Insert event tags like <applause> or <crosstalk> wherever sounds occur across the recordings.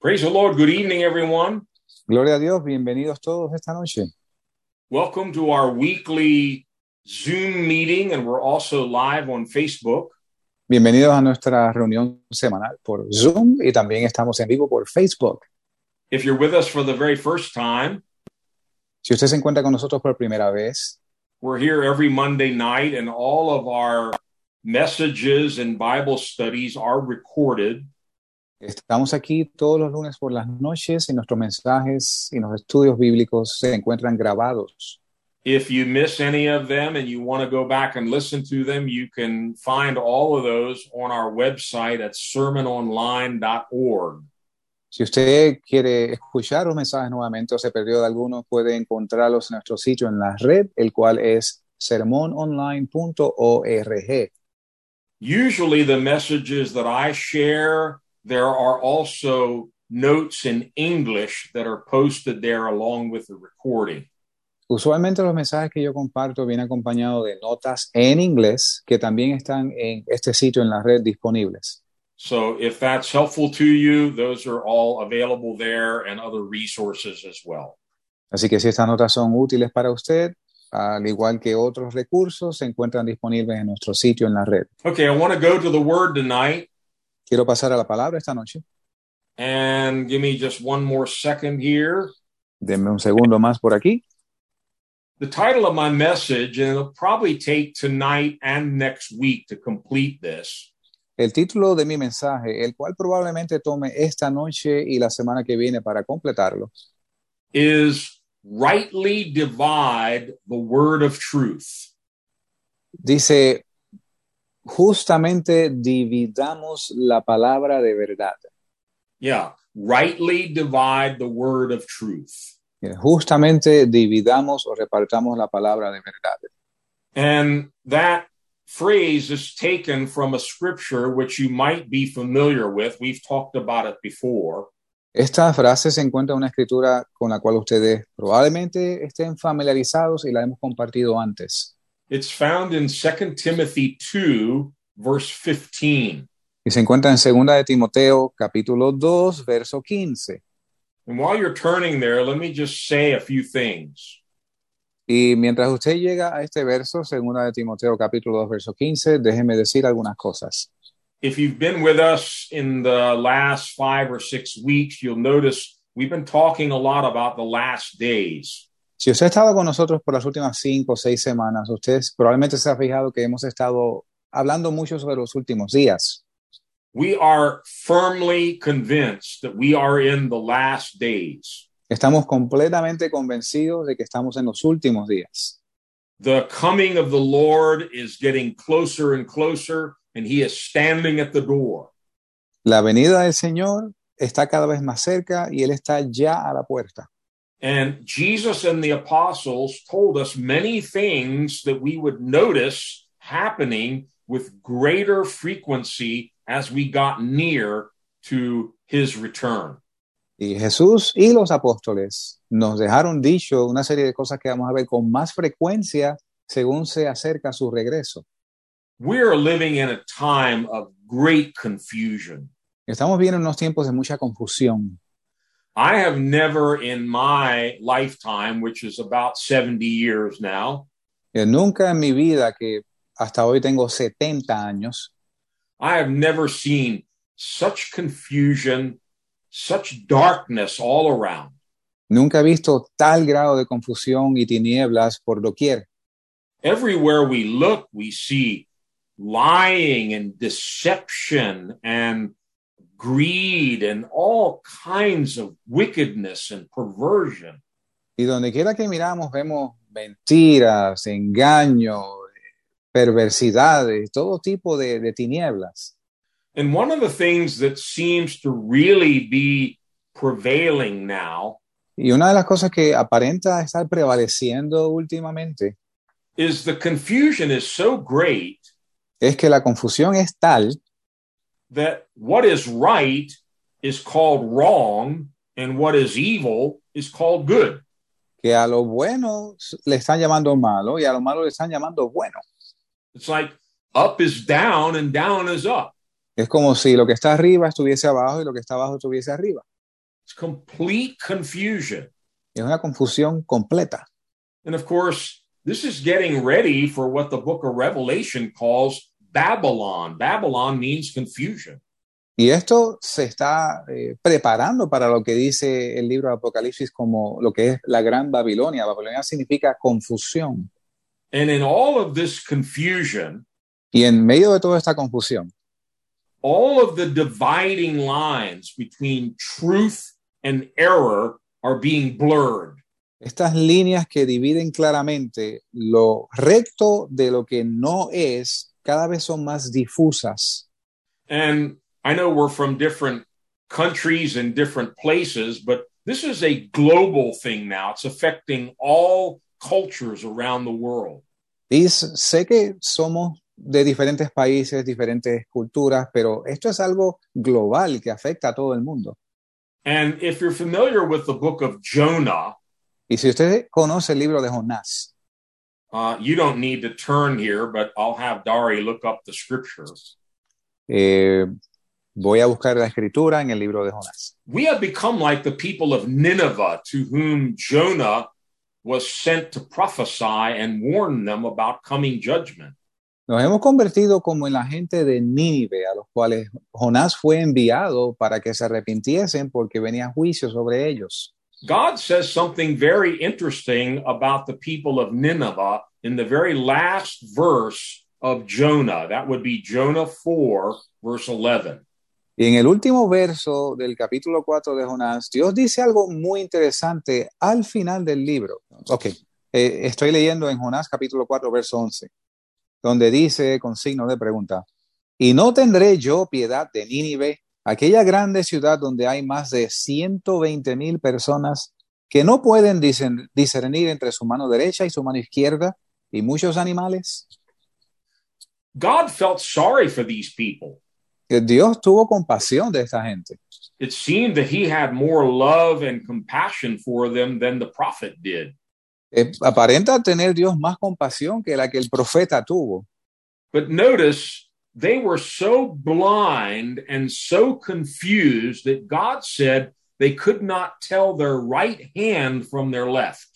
Praise the Lord. Good evening, everyone. Gloria a Dios, bienvenidos todos esta noche. Welcome to our weekly Zoom meeting, and we're also live on Facebook. Bienvenidos a nuestra reunión semanal por Zoom y también estamos en vivo por Facebook. If you're with us for the very first time, Si usted se encuentra con nosotros por primera vez, we're here every Monday night, and all of our messages and Bible studies are recorded. Estamos aquí todos los lunes por las noches y nuestros mensajes y los estudios bíblicos se encuentran grabados. If you miss any of them and you want to go back and listen to them, you can find all of those on our website at sermononline.org. Si usted quiere escuchar los mensajes nuevamente o se perdió de alguno, puede encontrarlos en nuestro sitio en la red, el cual es sermononline.org. Usually, the messages that I share, there are also notes in English that are posted there along with the recording. Usualmente los mensajes que yo comparto vienen acompañados de notas en inglés que también están en este sitio en la red disponibles. So, if that's helpful to you, those are all available there and other resources as well. Así que si estas notas son útiles para usted, al igual que otros recursos, se encuentran disponibles en nuestro sitio en la red. Okay, I want to go to the word tonight Quiero pasar a la palabra esta noche. and give me just one more second here. Denme un segundo más por aquí. The title of my message, and it'll probably take tonight and next week to complete this, El título de mi mensaje, el cual probablemente tome esta noche y la semana que viene para completarlo, is rightly divide the word of truth. dice, justamente dividamos la palabra de verdad. Yeah, rightly divide the word of truth. Justamente dividamos o repartamos la palabra de verdad. And that phrase is taken from a scripture which you might be familiar with. We've talked about it before. Esta frase se encuentra en una escritura con la cual ustedes probablemente estén familiarizados y la hemos compartido antes. It's found in 2 Timothy 2, verse 15. Y se encuentra en 2 de Timoteo, capítulo 2, verso 15. And while you're turning there, let me just say a few things. Y mientras usted llega a este verso, 2 de Timoteo, capítulo 2, verso 15, déjeme decir algunas cosas. If you've been with us in the last five or six weeks, you'll notice we've been talking a lot about the last days. Si usted ha estado con nosotros por las últimas cinco o seis semanas, usted probablemente se ha fijado que hemos estado hablando mucho sobre los últimos días. We are firmly convinced that we are in the last days. Estamos completamente convencidos de que estamos en los últimos días. The coming of the Lord is getting closer and closer, and he is standing at the door. La venida del Señor está cada vez más cerca y Él está ya a la puerta. And Jesus and the apostles told us many things that we would notice happening with greater frequency as we got near to his return. Y Jesús y los apóstoles nos dejaron dicho una serie de cosas que vamos a ver con más frecuencia según se acerca su regreso. We are living in a time of great confusion. Estamos viendo unos tiempos de mucha confusión. I have never in my lifetime, which is about 70 years now, Eh, nunca en mi vida, que hasta hoy tengo 70 años, I have never seen such confusion, such darkness all around. nunca he visto tal grado de confusión y tinieblas por doquier. Everywhere we look, we see lying and deception and greed and all kinds of wickedness and perversion. Y donde quiera que miramos vemos mentiras, engaño, perversidades, todo tipo de, de tinieblas. And one of the things that seems to really be prevailing now Y una de las cosas que aparenta estar prevaleciendo últimamente is the confusion is so great es que la confusión es tal that what is right is called wrong and what is evil is called good. que a lo bueno le están llamando malo y a lo malo le están llamando bueno. It's like up is down and down is up. Es como si lo que está arriba estuviese abajo y lo que está abajo estuviese arriba. It's complete confusion. Es una confusión completa. And of course, this is getting ready for what the book of Revelation calls Babylon. Babylon means confusion. Y esto se está eh, preparando para lo que dice el libro de Apocalipsis como lo que es la Gran Babilonia. Babilonia significa confusión. And in all of this confusion, Y en medio de toda esta confusión, all of the dividing lines between truth and error are being blurred. estas líneas que dividen claramente lo recto de lo que no es, cada vez son más difusas. And I know we're from different countries and different places, but this is a global thing now. It's affecting all cultures around the world. Y sé que somos de diferentes países, diferentes culturas, pero esto es algo global que afecta a todo el mundo. And if you're familiar with the book of Jonah, Y si usted conoce el libro de Jonás, uh, you don't need to turn here, but I'll have Dari look up the scripture. eh, voy a buscar la escritura en el libro de Jonás. We have become like the people of Nineveh to whom Jonah was sent to prophesy and warn them about coming judgment. Nos hemos convertido como en la gente de Nínive, a los cuales Jonás fue enviado para que se arrepintiesen porque venía juicio sobre ellos. God says something very interesting about the people of Nineveh in the very last verse of Jonah. That would be Jonah 4, verse 11. Y en el último verso del capítulo 4 de Jonás, Dios dice algo muy interesante al final del libro. Ok, eh, estoy leyendo en Jonás capítulo 4, verso 11, donde dice con signo de pregunta, ¿y no tendré yo piedad de Nínive, aquella grande ciudad donde hay más de 120 mil personas que no pueden discern- discernir entre su mano derecha y su mano izquierda y muchos animales? God felt sorry for these people. Que Dios tuvo compasión de esta gente. It seemed that he had more love and compassion for them than the prophet did. Eh, aparenta tener Dios más compasión que la que el profeta tuvo. But notice they were so blind and so confused that God said they could not tell their right hand from their left.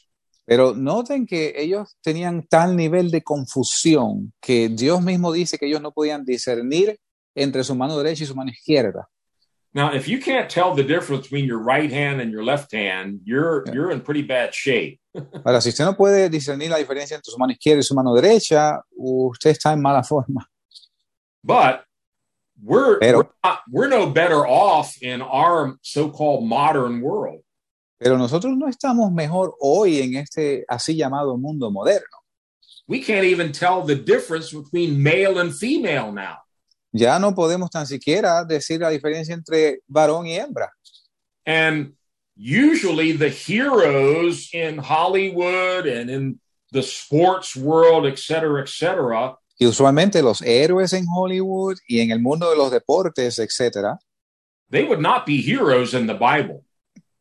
Pero noten que ellos tenían tal nivel de confusión que Dios mismo dice que ellos no podían discernir entre su mano derecha y su mano izquierda. Now, if you can't tell the difference between your right hand and your left hand, you're Yeah. you're in pretty bad shape. <laughs> Ahora, si usted no puede discernir la diferencia entre su mano izquierda y su mano derecha, usted está en mala forma. But we're Pero- we're, not, we're no better off in our so-called modern world. Pero nosotros no estamos mejor hoy en este así llamado mundo moderno. We can't even tell the difference between male and female now. Ya no podemos tan siquiera decir la diferencia entre varón y hembra. And usually the heroes in Hollywood and in the sports world, et cetera, et cetera, Y usualmente los héroes en Hollywood y en el mundo de los deportes, etcétera, they would not be heroes in the Bible.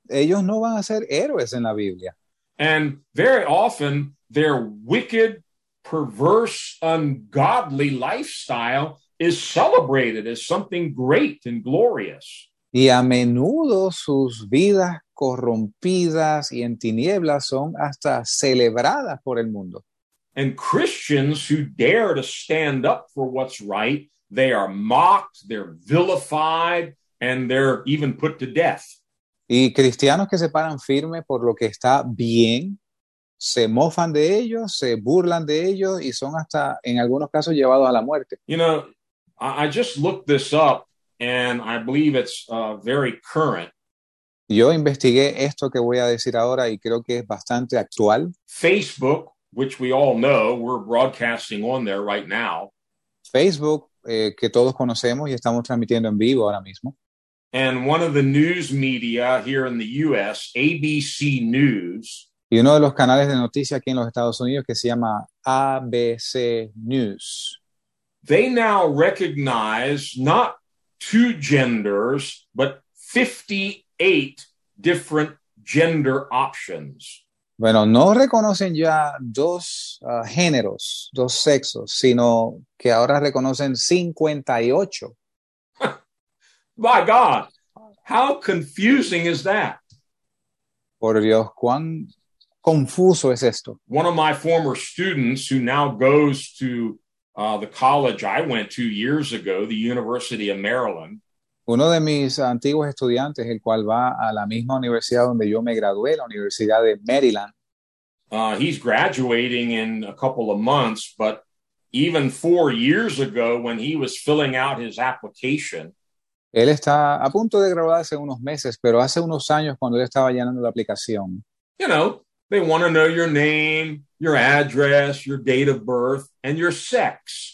ellos no van a ser héroes en la Biblia. And very often their wicked, perverse, ungodly lifestyle is celebrated as something great and glorious. Y a menudo sus vidas corrompidas y en tinieblas son hasta celebradas por el mundo. And Christians who dare to stand up for what's right, they are mocked, they're vilified, and they're even put to death. Y cristianos que se paran firmes por lo que está bien, se mofan de ellos, se burlan de ellos y son hasta en algunos casos llevados a la muerte. You know, I, I just looked this up and I believe it's uh, very current. Yo investigué esto que voy a decir ahora y creo que es bastante actual. Facebook, which we all know, we're broadcasting on there right now. Facebook, eh, que todos conocemos y estamos transmitiendo en vivo ahora mismo. And one of the news media here in the US, ABC News, Y uno de los canales de noticias aquí en los Estados Unidos que se llama ABC News. they now recognize not two genders, but 58 different gender options. Bueno, no reconocen ya dos ah, géneros, dos sexos, sino que ahora reconocen 58. <laughs> My God, How confusing is that? Por Dios, cuán confuso es esto. One of my former students who now goes to uh, the college I went to years ago, the University of Maryland, Uno de mis antiguos estudiantes, el cual va a la misma universidad donde yo me gradué, la Universidad de Maryland, uh, he's graduating in a couple of months, but even four years ago, when he was filling out his application, él está a punto de graduarse unos meses, pero hace unos años cuando él estaba llenando la aplicación, you know, they want to know your name, your address, your date of birth, and your sex.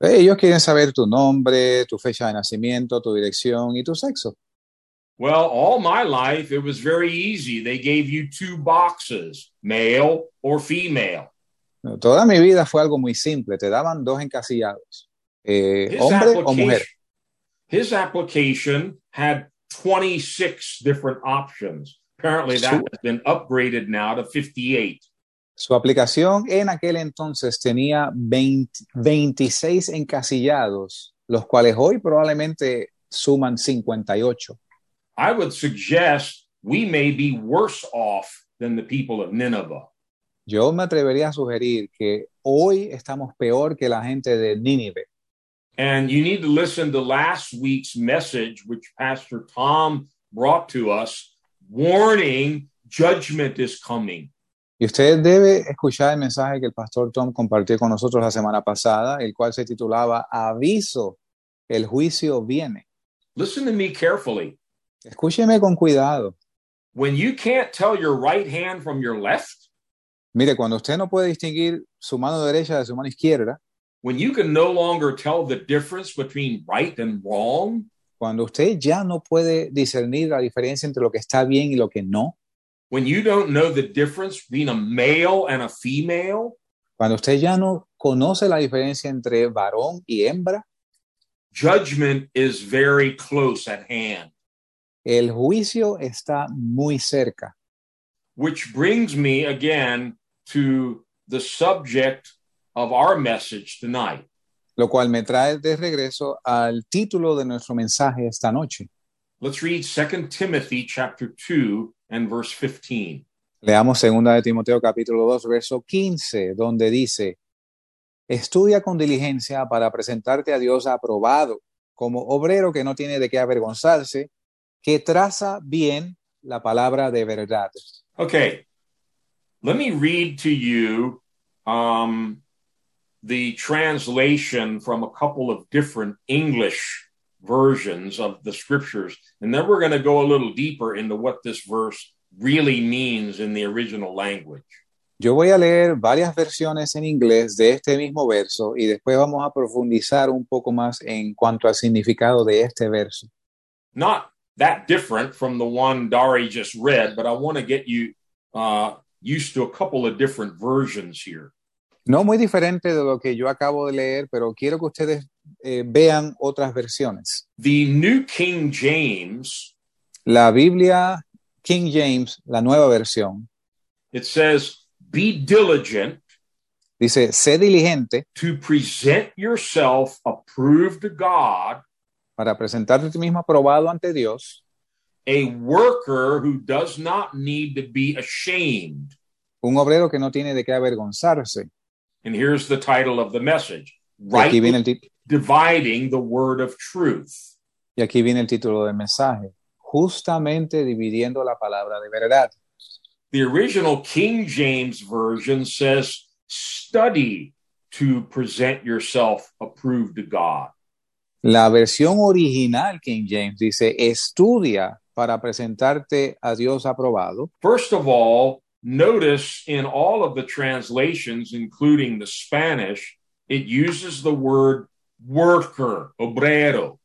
Ellos quieren saber tu nombre, tu fecha de nacimiento, tu dirección y tu sexo. Well, all my life, it was very easy. They gave you two boxes, male or female. Toda mi vida fue algo muy simple, te daban dos encasillados, eh, His hombre o mujer. application, his application had 26 different options. Apparently, that has been upgraded now to 58. Su aplicación en aquel entonces tenía 20 26 encasillados, los cuales hoy probablemente suman 58. I would suggest we may be worse off than the people of Nineveh. Yo me atrevería a sugerir que hoy estamos peor que la gente de Nínive. And you need to listen to last week's message, which Pastor Tom brought to us, warning judgment is coming. Y usted debe escuchar el mensaje que el pastor Tom compartió con nosotros la semana pasada, el cual se titulaba Aviso, el juicio viene. Listen to me carefully. Escúcheme con cuidado. When you can't tell your right hand from your left, Mire, cuando usted no puede distinguir su mano derecha de su mano izquierda, when you can no longer tell the difference between right and wrong, cuando usted ya no puede discernir la diferencia entre lo que está bien y lo que no, when you don't know the difference between a male and a female, cuando usted ya no conoce la diferencia entre varón y hembra, judgment is very close at hand. el juicio está muy cerca. Which brings me again to the subject of our message tonight. Lo cual me trae de regreso al título de nuestro mensaje esta noche. Let's read 2 Timothy chapter 2 and verse 15. Leamos segunda de Timoteo capítulo 2, verso 15, donde dice, estudia con diligencia para presentarte a Dios aprobado, como obrero que no tiene de qué avergonzarse, que traza bien la palabra de verdad. Okay, let me read to you um, the translation from a couple of different English versions of the scriptures, and then we're going to go a little deeper into what this verse really means in the original language. Yo voy a leer varias versiones en inglés de este mismo verso y después vamos a profundizar un poco más en cuanto al significado de este verso. Not that different from the one Dari just read, but I want to get you uh, used to a couple of different versions here. No muy diferente de lo que yo acabo de leer, pero quiero que ustedes eh, vean otras versiones. The New King James La Biblia King James, la nueva versión, it says, Be diligent dice, sé diligente to present yourself approved to God, para presentarte a ti mismo aprobado ante Dios, a worker who does not need to be ashamed. un obrero que no tiene de qué avergonzarse. And here's the title of the message aquí viene el, dividing the word of truth. y aquí viene el título del mensaje, justamente dividiendo la palabra de verdad. The original King James Version says, Study to present yourself approved to God. La versión original King James dice, estudia para presentarte a Dios aprobado. First of all, notice in all of the translations, including the Spanish, it uses the word worker, obrero.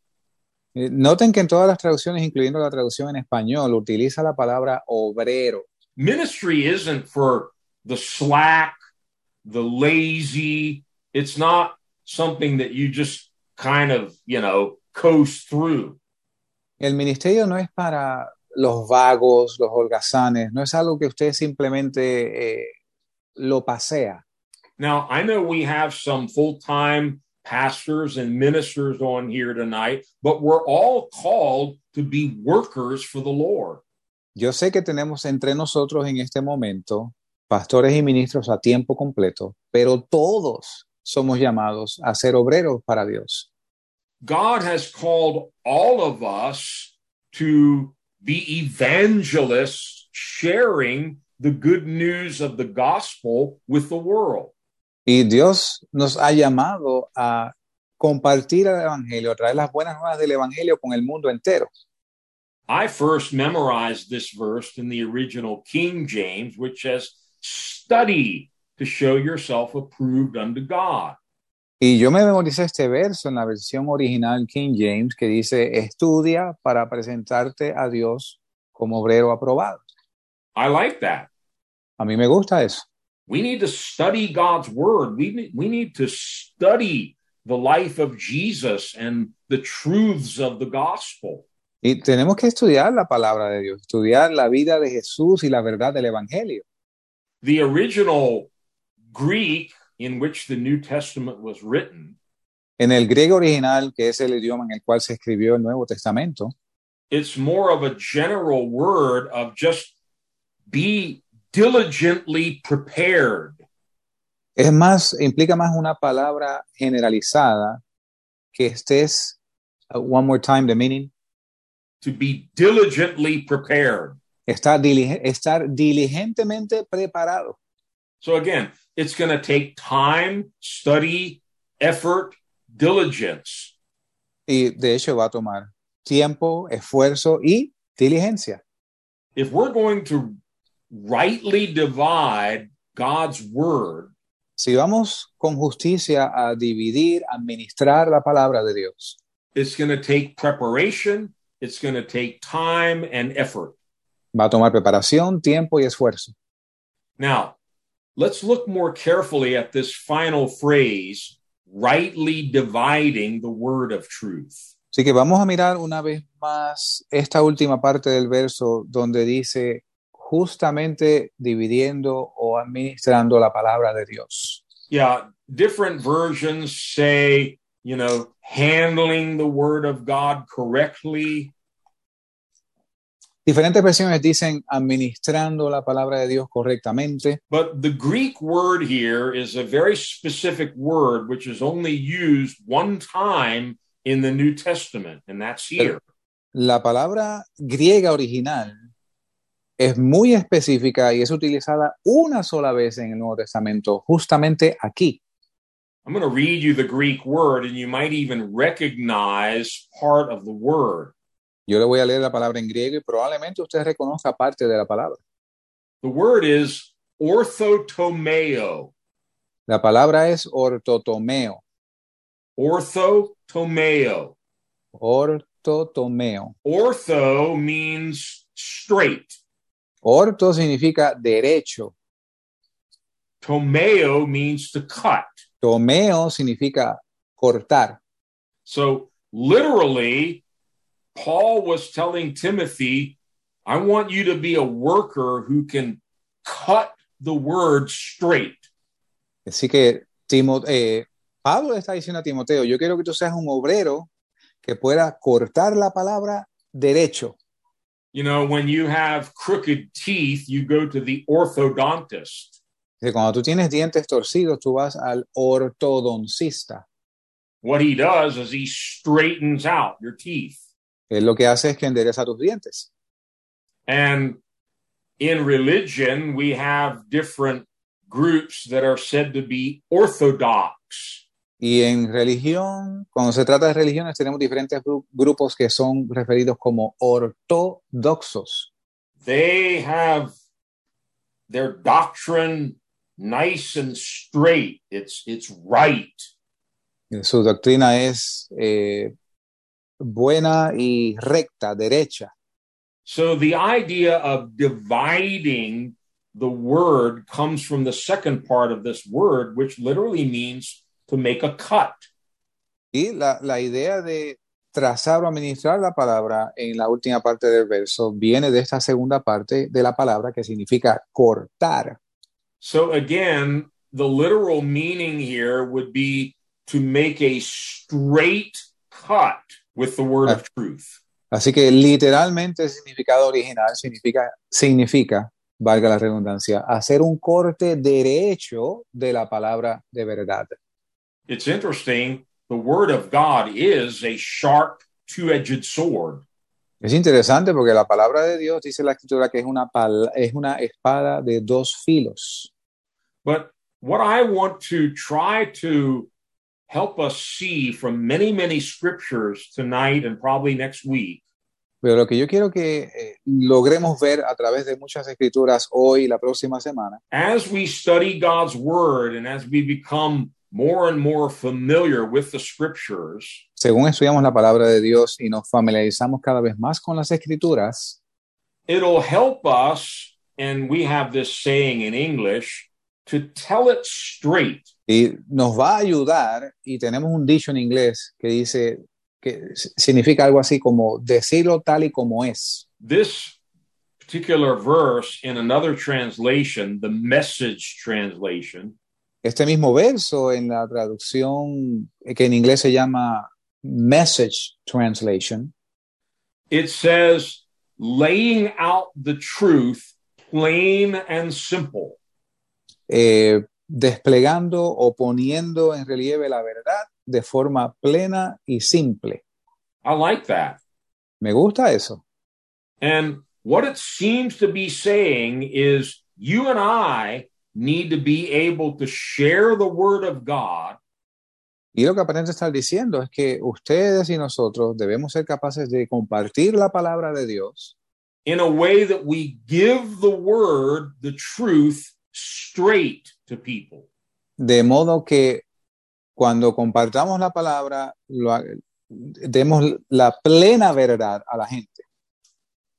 Eh, Noten que en todas las traducciones, incluyendo la traducción en español, utiliza la palabra obrero. Ministry isn't for the slack, the lazy. It's not something that you just kind of, you know, coast through. El ministerio no es para los vagos, los holgazanes, no es algo que usted simplemente eh, lo pasea. Now, I know we have some full time pastors and ministers on here tonight, but we're all called to be workers for the Lord. Yo sé que tenemos entre nosotros en este momento pastores y ministros a tiempo completo, pero todos somos llamados a ser obreros para Dios. God has called all of us to be evangelists sharing the good news of the gospel with the world. Y Dios nos ha llamado a compartir el Evangelio, a traer las buenas nuevas del Evangelio con el mundo entero. I first memorized this verse in the original King James, which says, Study to show yourself approved unto God. Y yo me memoricé este verso en la versión original King James que dice, estudia para presentarte a Dios como obrero aprobado. I like that. A mí me gusta eso. We need to study God's word. We need, we need to study the life of Jesus and the truths of the gospel. Y tenemos que estudiar la palabra de Dios, estudiar la vida de Jesús y la verdad del Evangelio. The original Greek in which the New Testament was written, En el griego original, que es el idioma en el cual se escribió el Nuevo Testamento, it's more of a general word of just be diligently prepared. es más, implica más una palabra generalizada que estés, uh, one more time, the meaning, To be diligently prepared. estar, dilige- estar diligentemente preparado. So again, it's going to take time, study, effort, diligence. Y de hecho va a tomar tiempo, esfuerzo y diligencia. If we're going to rightly divide God's word, Si vamos con justicia a dividir, administrar la palabra de Dios, it's going to take preparation, it's going to take time and effort. va a tomar preparación, tiempo y esfuerzo. Now, let's look more carefully at this final phrase, rightly dividing the word of truth. Así que vamos a mirar una vez más esta última parte del verso donde dice justamente dividiendo o administrando la palabra de Dios. Yeah, different versions say, you know, handling the word of God correctly. Diferentes versiones dicen administrando la palabra de Dios correctamente, But the Greek word here is a very specific word which is only used one time in the New Testament, and that's here. la palabra griega original es muy específica y es utilizada una sola vez en el Nuevo Testamento, justamente aquí. I'm going to read you the Greek word, and you might even recognize part of the word. Yo le voy a leer la palabra en griego y probablemente usted reconozca parte de la palabra. The word is orthotomeo. La palabra es ortotomeo. Orthotomeo. Ortotomeo. Ortho means straight. Orto significa derecho. Tomeo means to cut. Tomeo significa cortar. So literally, Paul was telling Timothy, I want you to be a worker who can cut the word straight. Así que eh, Pablo está diciendo a Timoteo, yo quiero que tú seas un obrero que pueda cortar la palabra derecho. You know, when you have crooked teeth, you go to the orthodontist. Que cuando tú tienes dientes torcidos, tú vas al ortodoncista. What he does is he straightens out your teeth. Él lo que hace es que endereza tus dientes. And in religion, we have different groups that are said to be orthodox. Y en religión, cuando se trata de religiones, tenemos diferentes gru- grupos que son referidos como ortodoxos. They have their doctrine nice and straight. It's it's right. Su doctrina es eh, buena y recta, derecha. So the idea of dividing the word comes from the second part of this word, which literally means to make a cut. Y la, la idea de trazar o administrar la palabra en la última parte del verso viene de esta segunda parte de la palabra que significa cortar. So again, the literal meaning here would be to make a straight cut with the word of truth. Así que literalmente el significado original significa, significa, valga la redundancia, hacer un corte derecho de la palabra de verdad. It's interesting. The word of God is a sharp, two edged sword. Es interesante porque la palabra de Dios dice la escritura que es una, pal- es una espada de dos filos. But what I want to try to help us see from many, many scriptures tonight and probably next week Pero lo que yo quiero que eh, logremos ver a través de muchas escrituras hoy y la próxima semana as we study God's word and as we become more and more familiar with the scriptures, según estudiamos la palabra de Dios y nos familiarizamos cada vez más con las escrituras, it'll help us, and we have this saying in English, to tell it straight. y nos va a ayudar, y tenemos un dicho en inglés que dice, que significa algo así como decirlo tal y como es. This particular verse in another translation, the message translation, Este mismo verso en la traducción eh, que en inglés se llama Message Translation, it says, laying out the truth plain and simple. eh, desplegando o poniendo en relieve la verdad de forma plena y simple. I like that. Me gusta eso. And what it seems to be saying is you and I need to be able to share the word of God Y lo que aparenta estar diciendo es que ustedes y nosotros debemos ser capaces de compartir la palabra de Dios in a way that we give the word, the truth, straight to people. de modo que cuando compartamos la palabra lo demos la plena verdad a la gente.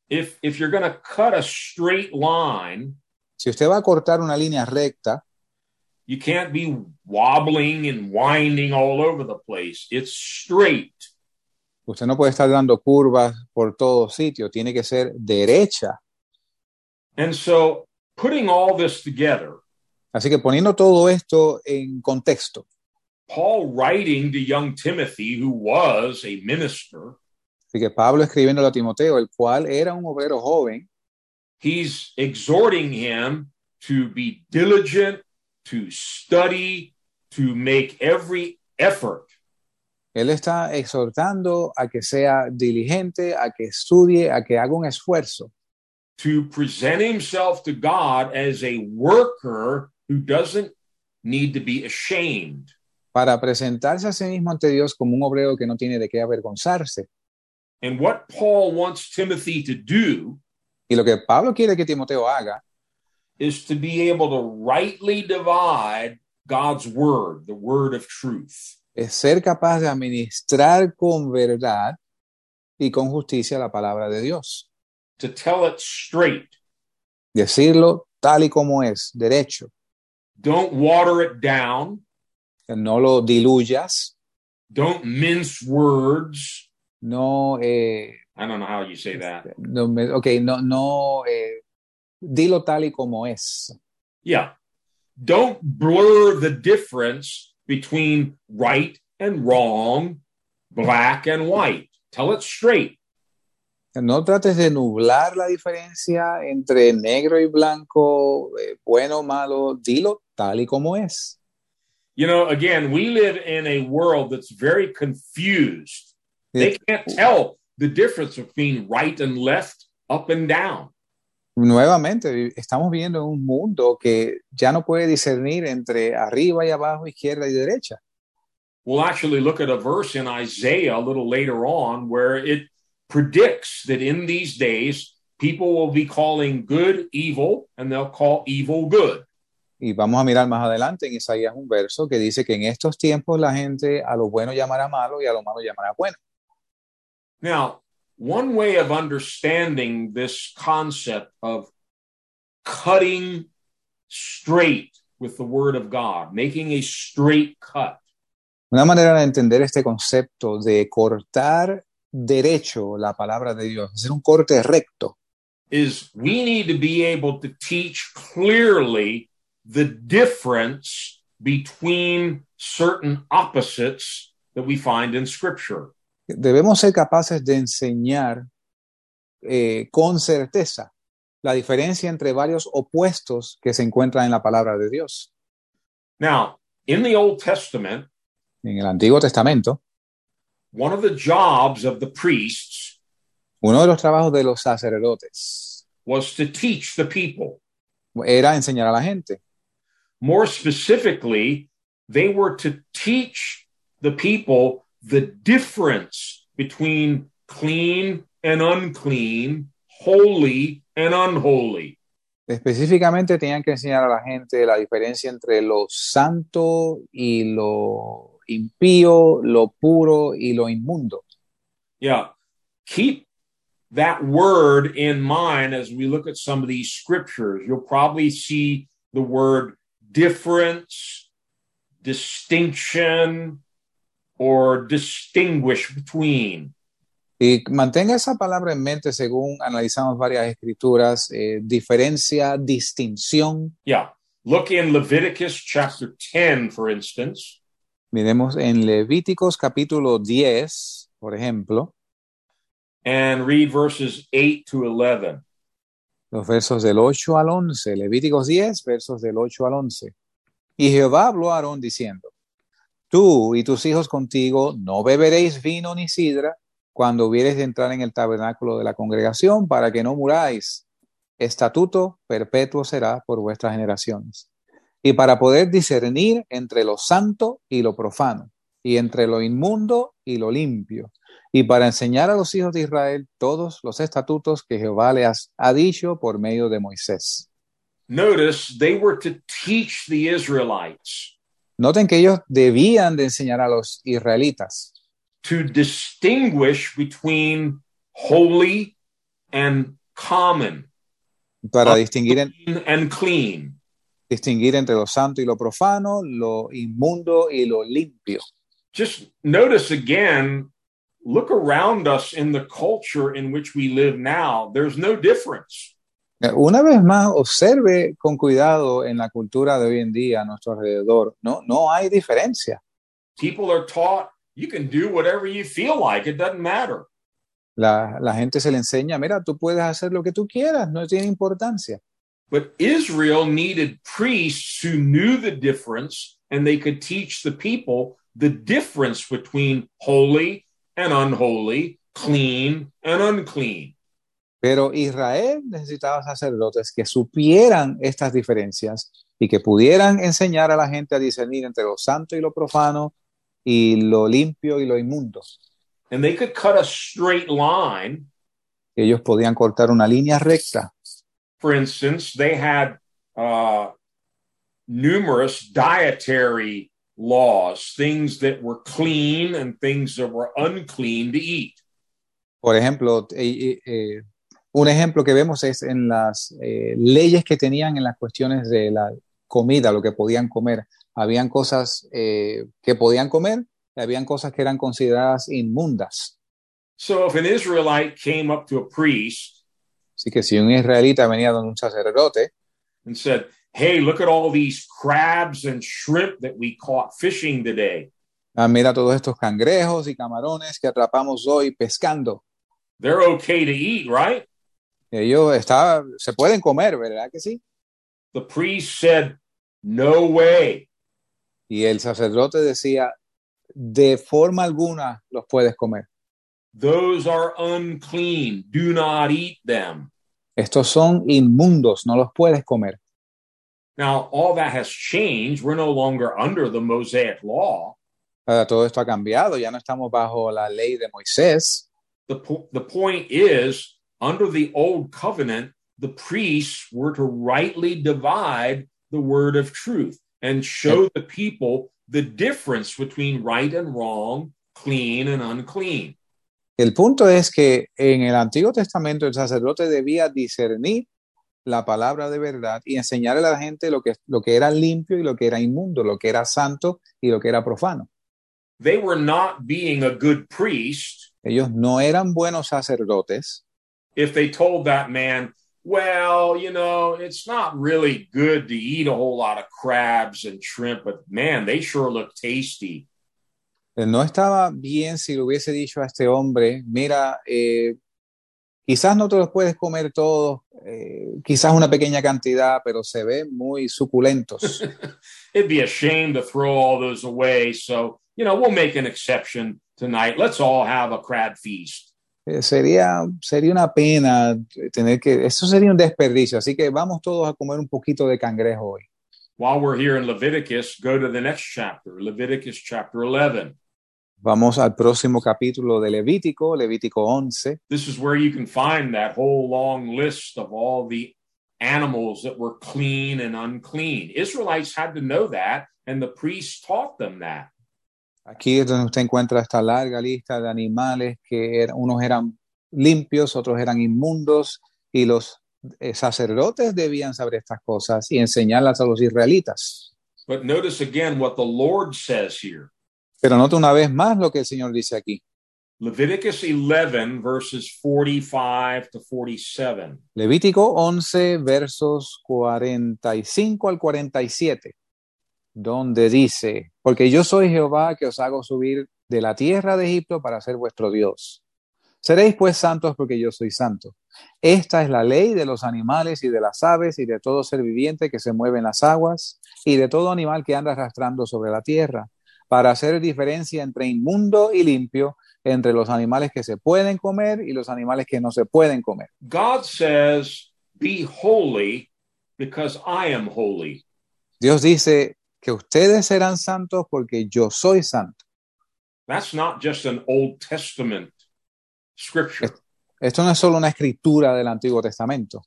If if you're going to cut a straight line, Si usted va a cortar una línea recta, you can't be wobbling and winding all over the place. It's straight. usted no puede estar dando curvas por todo sitio, tiene que ser derecha. And so putting all this together, Así que poniendo todo esto en contexto, Paul writing to young Timothy, who was a minister, así que Pablo escribiendo a Timoteo, el cual era un obrero joven, he's exhorting him to be diligent, to study, to make every effort él está exhortando a que sea diligente, a que estudie, a que haga un esfuerzo to present himself to God as a worker who doesn't need to be ashamed. para presentarse a sí mismo ante Dios como un obrero que no tiene de qué avergonzarse. And what Paul wants Timothy to do Y lo que Pablo quiere que Timoteo haga is to be able to rightly divide God's word, the word of truth. es ser capaz de administrar con verdad y con justicia la palabra de Dios. to tell it straight. Decirlo tal y como es, derecho. Don't water it down. Que no lo diluyas, Don't mince words. no, eh, I don't know how you say that. no ok, no, no, eh, dilo tal y como es. Yeah. Don't blur the difference between right and wrong, black and white. Tell it straight. No trates de nublar la diferencia entre negro y blanco, eh, bueno o malo, dilo tal y como es. You know, again, we live in a world that's very confused. They can't tell the difference between right and left, up and down. Nuevamente, estamos viviendo en un mundo que ya no puede discernir entre arriba y abajo, izquierda y derecha. We'll actually look at a verse in Isaiah a little later on where it predicts that in these days people will be calling good evil and they'll call evil good. Y vamos a mirar más adelante en Isaías un verso que dice que en estos tiempos la gente a lo bueno llamará malo y a lo malo llamará bueno. Now, one way of understanding this concept of cutting straight with the word of God, making a straight cut, Una manera de entender este concepto de cortar derecho la palabra de Dios, hacer un corte recto, is we need to be able to teach clearly the difference between certain opposites that we find in scripture. Debemos ser capaces de enseñar eh, con certeza la diferencia entre varios opuestos que se encuentran en la palabra de Dios. Now, in the Old Testament, En el Antiguo Testamento, one of the jobs of the priests uno de los trabajos de los sacerdotes was to teach the people. era enseñar a la gente. More specifically, they were to teach the people the difference between clean and unclean, holy and unholy. Específicamente tenían que enseñar a la gente la diferencia entre lo santo y lo impío, lo puro y lo inmundo. Yeah. Keep that word in mind as we look at some of these scriptures. You'll probably see the word difference, distinction, or distinguish between. Y mantenga esa palabra en mente según analizamos varias escrituras, eh, diferencia, distinción. Yeah. Look in Leviticus chapter 10, for instance. Miremos en Levíticos capítulo 10, por ejemplo, and read verses 8 to 11. los versos del 8 al 11. Levíticos 10, versos del 8 al 11. Y Jehová habló a Aarón diciendo, Tú y tus hijos contigo no beberéis vino ni sidra cuando hubieres de entrar en el tabernáculo de la congregación para que no muráis. Estatuto perpetuo será por vuestras generaciones. Y para poder discernir entre lo santo y lo profano, y entre lo inmundo y lo limpio, y para enseñar a los hijos de Israel todos los estatutos que Jehová les ha dicho por medio de Moisés. Notice they were to teach the Israelites Noten que ellos debían de enseñar a los israelitas to distinguish between holy and common, para distinguir, en- and clean. distinguir entre lo santo y lo profano, lo inmundo y lo limpio. Just notice again, look around us in the culture in which we live now. There's no difference. Una vez más, observe con cuidado en la cultura de hoy en día a nuestro alrededor. No, no hay diferencia. People are taught you can do whatever you feel like, it doesn't matter. La, la gente se le enseña, mira, tú puedes hacer lo que tú quieras, no tiene importancia. But Israel needed priests who knew the difference and they could teach the people the difference between holy and unholy, clean and unclean. Pero Israel necesitaba sacerdotes que supieran estas diferencias y que pudieran enseñar a la gente a discernir entre lo santo y lo profano y lo limpio y lo inmundo. And they could cut a straight line. Ellos podían cortar una línea recta. For instance, they had uh, numerous dietary laws, things that were clean and things that were unclean to eat. Por ejemplo, eh, eh, eh, un ejemplo que vemos es en las eh, leyes que tenían en las cuestiones de la comida, lo que podían comer. Habían cosas eh, que podían comer y habían cosas que eran consideradas inmundas. So if an Israelite came up to a priest Así que si un israelita venía donde un sacerdote and said, Hey, look at all these crabs and shrimp that we caught fishing today. Ah, mira todos estos cangrejos y camarones que atrapamos hoy pescando. They're okay to eat, right? Ellos está, se pueden comer, ¿verdad que sí? The priest said, No way. Y el sacerdote decía, de forma alguna los puedes comer. Those are unclean. Do not eat them. Estos son inmundos, no los puedes comer. Now, all that has changed. We're no longer under the Mosaic law. Ahora, todo esto ha cambiado, ya no estamos bajo la ley de Moisés. The, po- the point is, under the old covenant, the priests were to rightly divide the word of truth and show the people the difference between right and wrong, clean and unclean. El punto es que en el Antiguo Testamento el sacerdote debía discernir la palabra de verdad y enseñarle a la gente lo que, lo que era limpio y lo que era inmundo, lo que era santo y lo que era profano. They were not being a good priest Ellos no eran buenos sacerdotes if they told that man, well, you know, it's not really good to eat a whole lot of crabs and shrimp, but man, they sure look tasty. Eh, No estaba bien si le hubiese dicho a este hombre, mira, eh, quizás no te los puedes comer todos, eh, quizás una pequeña cantidad, pero se ven muy suculentos. <laughs> It'd be a shame to throw all those away. So, you know, we'll make an exception tonight. Let's all have a crab feast. Eh, sería, sería una pena tener que, eso sería un desperdicio, así que vamos todos a comer un poquito de cangrejo hoy. While we're here in Leviticus, go to the next chapter, Leviticus chapter 11. Vamos al próximo capítulo de Levítico, Levítico 11. This is where you can find that whole long list of all the animals that were clean and unclean. Israelites had to know that, and the priests taught them that. Aquí es donde usted encuentra esta larga lista de animales que er- unos eran limpios, otros eran inmundos, y los eh, sacerdotes debían saber estas cosas y enseñarlas a los israelitas. But notice again what the Lord says here. Pero nota una vez más lo que el Señor dice aquí. Leviticus 11, verses 45 to 47. Levítico 11, versos 45 al 47, donde dice, porque yo soy Jehová que os hago subir de la tierra de Egipto para ser vuestro Dios. Seréis pues santos porque yo soy santo. Esta es la ley de los animales y de las aves y de todo ser viviente que se mueve en las aguas y de todo animal que anda arrastrando sobre la tierra, para hacer diferencia entre inmundo y limpio, entre los animales que se pueden comer y los animales que no se pueden comer. God says, Be holy because I am holy. Dios dice que ustedes serán santos porque yo soy santo. That's not just an Old Testament scripture. Esto no es solo una escritura del Antiguo Testamento.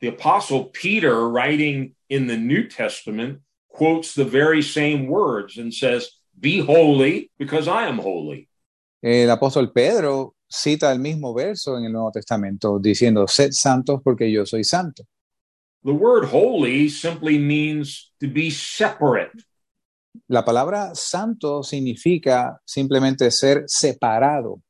The Apostle Peter, writing in the New Testament, quotes the very same words and says, Be holy because I am holy. El apóstol Pedro cita el mismo verso en el Nuevo Testamento diciendo, sed santos porque yo soy santo. The word holy simply means to be separate. La palabra santo significa simplemente ser separado.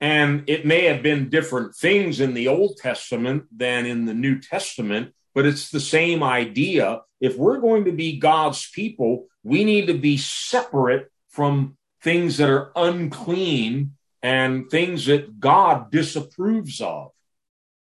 And it may have been different things in the Old Testament than in the New Testament, but it's the same idea. If we're going to be God's people, we need to be separate from things that are unclean and things that God disapproves of.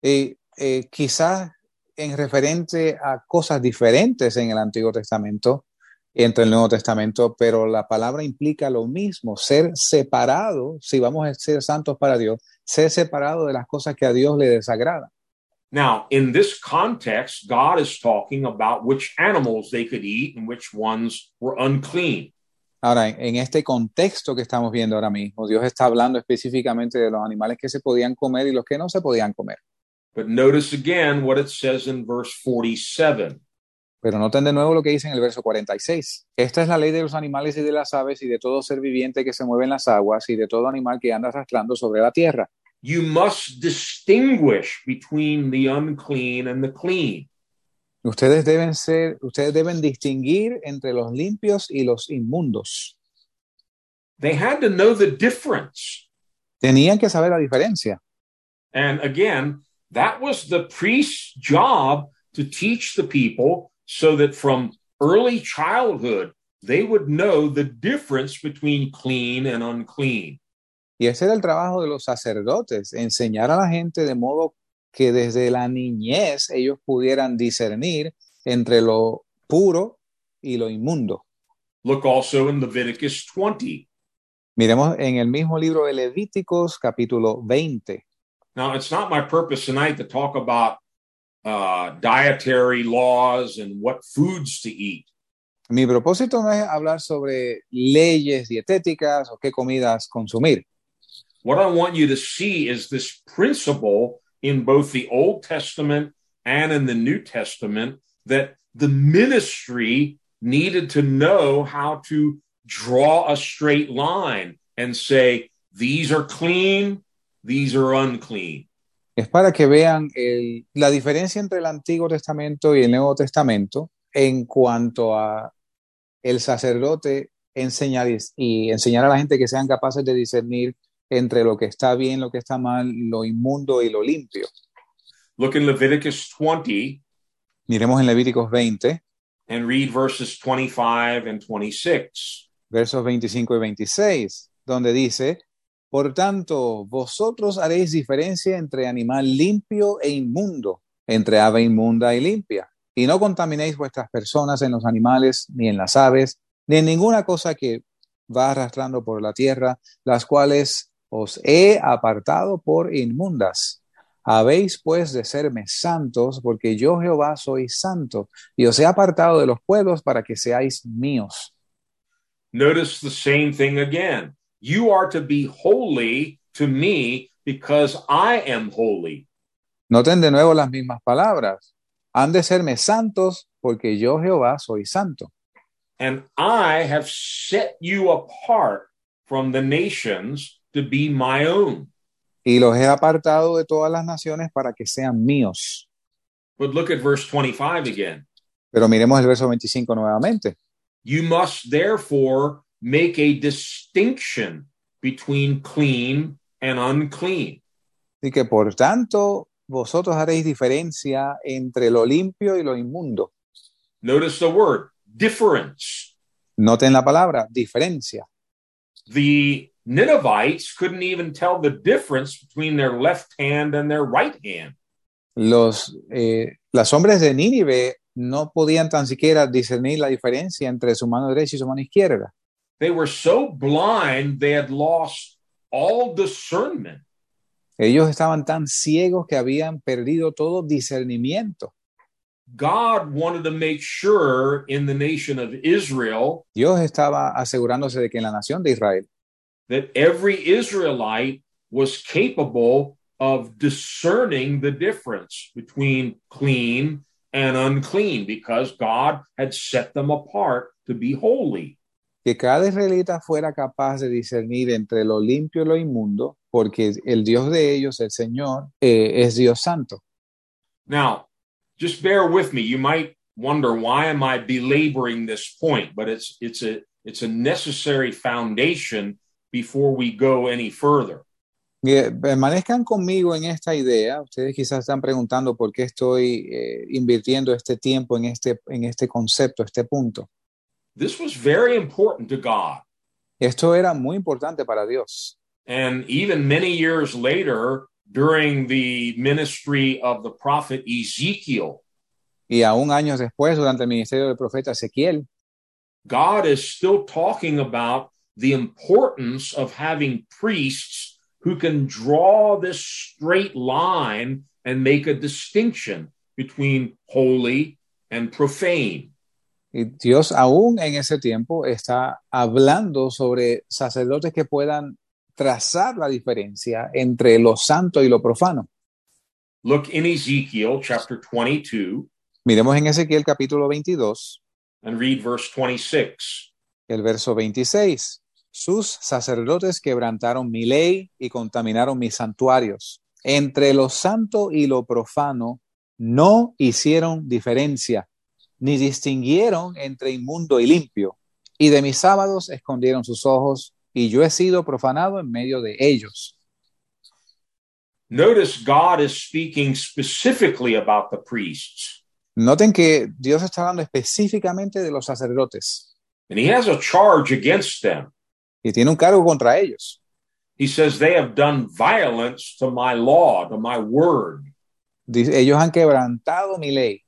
Y eh, quizás en referente a cosas diferentes en el Antiguo Testamento entre el Nuevo Testamento, pero la palabra implica lo mismo, ser separado, si vamos a ser santos para Dios, ser separado de las cosas que a Dios le desagrada. Now, in this context, God is talking about which animals they could eat and which ones were unclean. Ahora, en, en este contexto que estamos viendo ahora mismo, Dios está hablando específicamente de los animales que se podían comer y los que no se podían comer. But notice again what it says in verse 47. Pero noten de nuevo lo que dice en el verso 46. Esta es la ley de los animales y de las aves y de todo ser viviente que se mueve en las aguas y de todo animal que anda arrastrando sobre la tierra. You must distinguish between the unclean and the clean. Ustedes deben ser, ustedes deben distinguir entre los limpios y los inmundos. They had to know the difference. Tenían que saber la diferencia. And again, that was the priest's job to teach the people so that from early childhood, they would know the difference between clean and unclean. Y ese era el trabajo de los sacerdotes, enseñar a la gente de modo que desde la niñez ellos pudieran discernir entre lo puro y lo inmundo. Look also in Leviticus 20. Miremos en el mismo libro de Levíticos, capítulo 20. Now, it's not my purpose tonight to talk about uh, dietary laws and what foods to eat. Mi propósito no es hablar sobre leyes dietéticas o qué comidas consumir. What I want you to see is this principle in both the Old Testament and in the New Testament that the ministry needed to know how to draw a straight line and say, these are clean, these are unclean. Es para que vean el- la diferencia entre el Antiguo Testamento y el Nuevo Testamento en cuanto a el sacerdote enseñar y, y enseñar a la gente que sean capaces de discernir entre lo que está bien, lo que está mal, lo inmundo y lo limpio. Look in Leviticus 20 Miremos en Levíticos 20, and read verses 25 and 26. versos 25 y 26, donde dice, Por tanto, vosotros haréis diferencia entre animal limpio e inmundo, entre ave inmunda y limpia, y no contaminéis vuestras personas en los animales, ni en las aves, ni en ninguna cosa que va arrastrando por la tierra, las cuales os he apartado por inmundas. Habéis pues de serme santos, porque yo Jehová soy santo, y os he apartado de los pueblos para que seáis míos. Notice the same thing again. You are to be holy to me because I am holy. Noten de nuevo las mismas palabras. Han de serme santos, porque yo Jehová soy santo. And I have set you apart from the nations to be my own. Y los he apartado de todas las naciones para que sean míos. But look at verse 25 again. Pero miremos el verso 25 nuevamente. You must therefore make a distinction between clean and unclean. Y que por tanto vosotros haréis diferencia entre lo limpio y lo inmundo. Notice the word difference. Noten la palabra diferencia. The Ninevites couldn't even tell the difference between their left hand and their right hand. Los, eh, las hombres de Nínive no podían tan siquiera discernir la diferencia entre su mano derecha y su mano izquierda. They were so blind they had lost all discernment. Ellos estaban tan ciegos que habían perdido todo discernimiento. God wanted to make sure in the nation of Israel Dios estaba asegurándose de que en la nación de Israel that every Israelite was capable of discerning the difference between clean and unclean because God had set them apart to be holy. Que cada israelita fuera capaz de discernir entre lo limpio y lo inmundo, porque el Dios de ellos, el Señor, eh, es Dios santo. Now, just bear with me. You might wonder why am I belaboring this point, but it's it's a it's a necessary foundation before we go any further. Permanezcan conmigo en esta idea. Ustedes quizás están preguntando por qué estoy eh, invirtiendo este tiempo en este, en este concepto, este punto. This was very important to God. Esto era muy importante para Dios. And even many years later, during the ministry of the prophet Ezekiel, Y aún años después, durante el ministerio del profeta Ezequiel, God is still talking about the importance of having priests who can draw this straight line and make a distinction between holy and profane. Y Dios aún en ese tiempo está hablando sobre sacerdotes que puedan trazar la diferencia entre lo santo y lo profano. Look in Ezekiel chapter 22 Miremos en Ezequiel capítulo 22, and read verse 26. el verso 26. Sus sacerdotes quebrantaron mi ley y contaminaron mis santuarios. Entre lo santo y lo profano no hicieron diferencia, ni distinguieron entre inmundo y limpio. Y de mis sábados escondieron sus ojos, y yo he sido profanado en medio de ellos. Notice God is speaking specifically about the priests, Noten que Dios está hablando específicamente de los sacerdotes and he has a charge against them. y tiene un cargo contra ellos. He says, They have done violence to my law, to my word. Dice, ellos han quebrantado mi ley.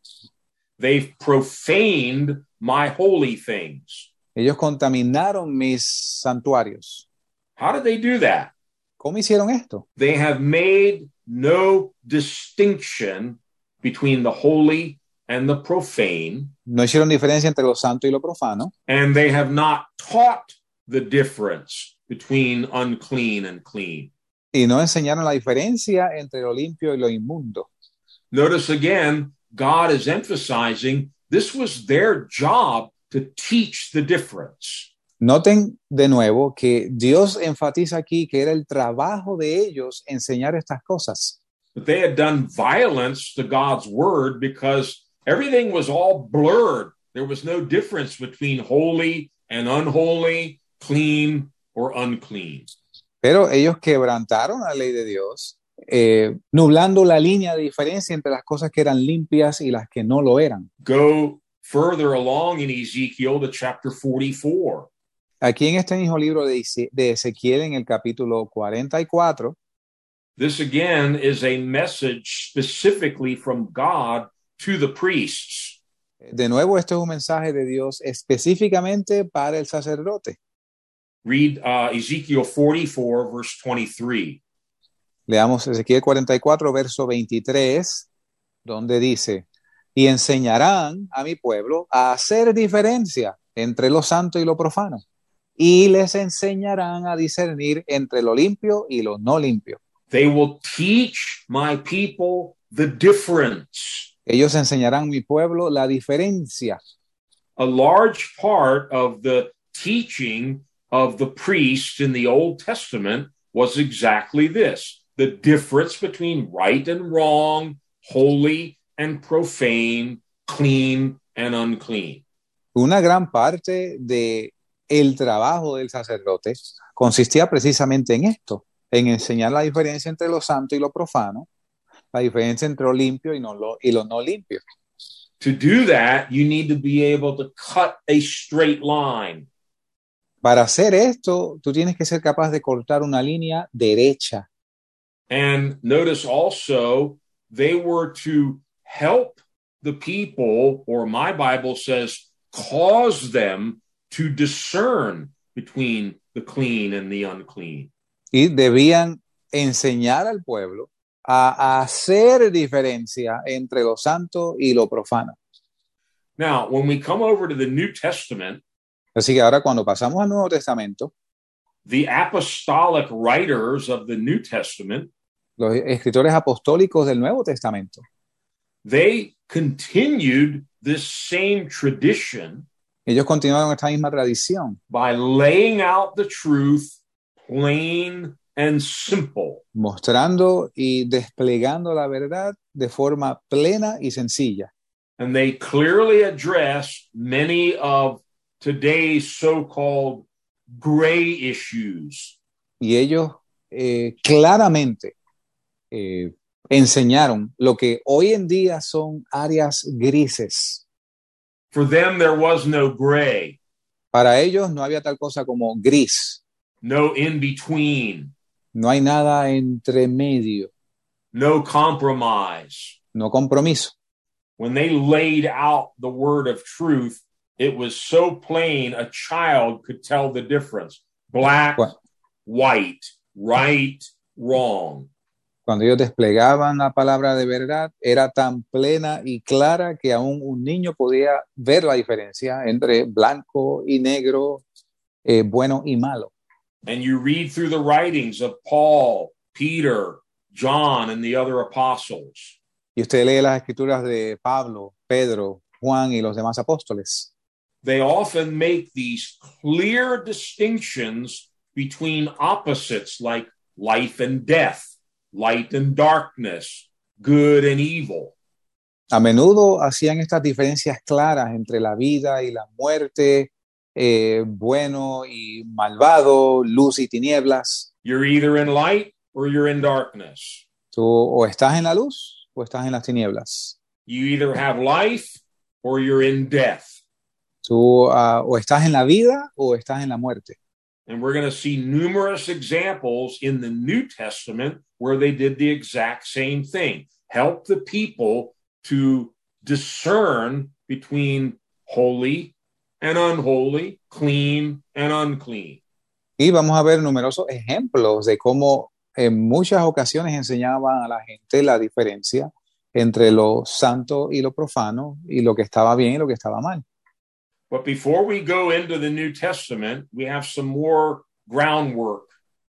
They've profaned my holy things. Ellos contaminaron mis santuarios. How did they do that? ¿Cómo hicieron esto? They have made no distinction between the holy and the profane, No hicieron diferencia entre lo santo y lo profano and they have not taught the difference between unclean and clean. y no enseñaron la diferencia entre lo limpio y lo inmundo. Notice again, God is emphasizing this was their job to teach the difference. Noten de nuevo que Dios enfatiza aquí que era el trabajo de ellos enseñar estas cosas. But they had done violence to God's word because everything was all blurred. There was no difference between holy and unholy, clean or unclean. Pero ellos quebrantaron la ley de Dios, eh, nublando la línea de diferencia entre las cosas que eran limpias y las que no lo eran. Go further along in Ezekiel to chapter 44. Aquí en este mismo libro de, de Ezequiel, en el capítulo 44, This again is a message specifically from God to the priests. de nuevo, este es un mensaje de Dios específicamente para el sacerdote. Read uh, Ezekiel 44, verse 23. Leamos Ezequiel 44, verso 23, donde dice, y enseñarán a mi pueblo a hacer diferencia entre lo santo y lo profano, y les enseñarán a discernir entre lo limpio y lo no limpio. They will teach my people the difference. Ellos enseñarán a mi pueblo la diferencia. A large part of the teaching of the priests in the Old Testament was exactly this the difference between right and wrong, holy and profane, clean and unclean. Una gran parte de el trabajo del sacerdote consistía precisamente en esto, en enseñar la diferencia entre lo santo y lo profano, la diferencia entre lo limpio y, no lo, y lo no limpio. To do that, you need to be able to cut a straight line. Para hacer esto, tú tienes que ser capaz de cortar una línea derecha. And notice also, they were to help the people, or my Bible says, cause them to discern between the clean and the unclean. Y debían enseñar al pueblo a hacer diferencia entre lo santo y lo profano. Now, when we come over to the New Testament, Así que ahora cuando pasamos al Nuevo Testamento, the apostolic writers of the New Testament, los escritores apostólicos del Nuevo Testamento, they continued this same tradition ellos continuaron esta misma tradición, by laying out the truth plain and simple. mostrando y desplegando la verdad de forma plena y sencilla. And they clearly address many of today's so called gray issues. Y ellos eh, claramente eh, enseñaron lo que hoy en día son áreas grises. For them, there was no gray, Para ellos no había tal cosa como gris, no in between, no hay nada entre medio, no compromise. no compromiso. When they laid out the word of truth, it was so plain a child could tell the difference black, Bueno. white, right, wrong. Cuando ellos desplegaban la palabra de verdad, era tan plena y clara que aún un niño podía ver la diferencia entre blanco y negro, eh, bueno y malo. And you read through the writings of Paul, Peter, John, and the other apostles. Y usted lee las escrituras de Pablo, Pedro, Juan y los demás apóstoles. They often make these clear distinctions between opposites like life and death, light and darkness, good and evil. A menudo hacían estas diferencias claras entre la vida y la muerte, eh, bueno y malvado, luz y tinieblas. You're either in light or you're in darkness. Tú o estás en la luz o estás en las tinieblas. You either have life or you're in death. Tú ah, o estás en la vida o estás en la muerte. And we're going to see numerous examples in the New Testament where they did the exact same thing help the people to discern between holy and unholy, clean and unclean. Y vamos a ver numerosos ejemplos de cómo en muchas ocasiones enseñaban a la gente la diferencia entre lo santo y lo profano y lo que estaba bien y lo que estaba mal. But before we go into the New Testament, we have some more groundwork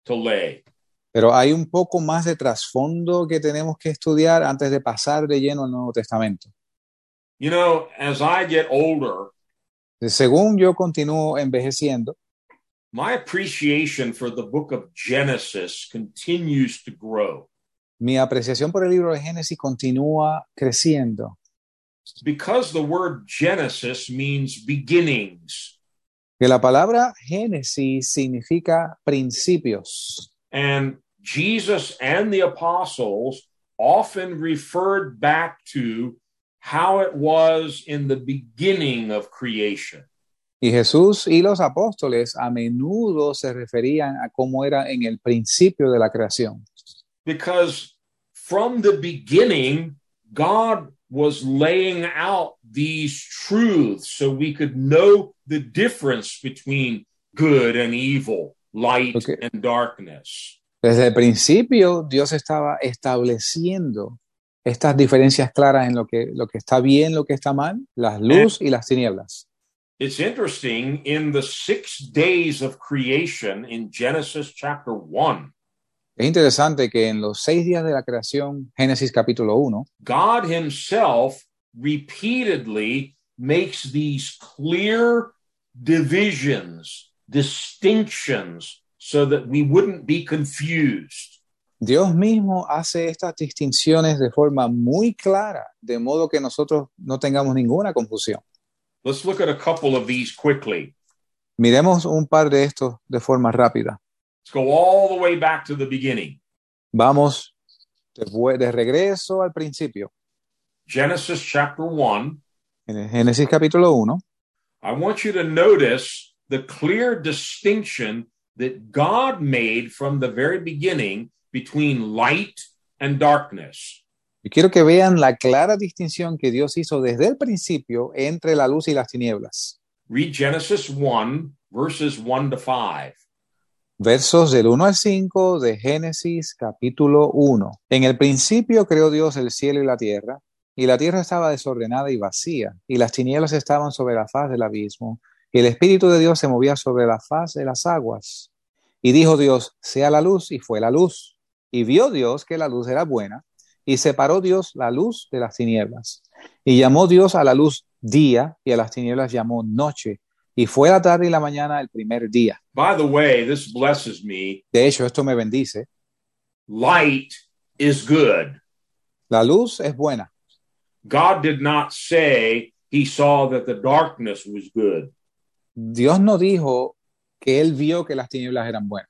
to lay. Pero hay un poco más de trasfondo que tenemos que estudiar antes de pasar de lleno al Nuevo Testamento. You know, as I get older, Según yo continúo envejeciendo, my appreciation for the book of Genesis continues to grow. mi apreciación por el libro de Génesis continúa creciendo. Because the word Genesis means beginnings. Que la palabra Génesis significa principios. And Jesus and the apostles often referred back to how it was in the beginning of creation. Y Jesús y los apóstoles a menudo se referían a cómo era en el principio de la creación. because from the beginning, God was laying out these truths so we could know the difference between good and evil, light Okay. and darkness. Desde el principio, Dios estaba estableciendo estas diferencias claras en lo que, lo que está bien, lo que está mal, las luz y las tinieblas. It's interesting in the six days of creation in Genesis chapter 1, Es interesante que en los seis días de la creación, Génesis capítulo 1, God Himself repeatedly makes these clear divisions, distinctions, so that we wouldn't be confused. Dios mismo hace estas distinciones de forma muy clara, de modo que nosotros no tengamos ninguna confusión. Let's look at a couple of these quickly. Miremos un par de estos de forma rápida. Let's go all the way back to the beginning. Vamos de, de regreso al principio. Genesis chapter 1. En Génesis capítulo 1, I want you to notice the clear distinction that God made from the very beginning between light and darkness. yo quiero que vean la clara distinción que Dios hizo desde el principio entre la luz y las tinieblas. Read Genesis 1, verses 1 to 5. Versos del 1 al 5 de Génesis capítulo 1. En el principio creó Dios el cielo y la tierra, y la tierra estaba desordenada y vacía, y las tinieblas estaban sobre la faz del abismo, y el Espíritu de Dios se movía sobre la faz de las aguas. Y dijo Dios, sea la luz, y fue la luz. Y vio Dios que la luz era buena, y separó Dios la luz de las tinieblas. Y llamó Dios a la luz día, y a las tinieblas llamó noche. Y fue la tarde y la mañana el primer día. By the way, this blesses me. De hecho, esto me bendice. Light is good. La luz es buena. God did not say he saw that the darkness was good. Dios no dijo que él vio que las tinieblas eran buenas.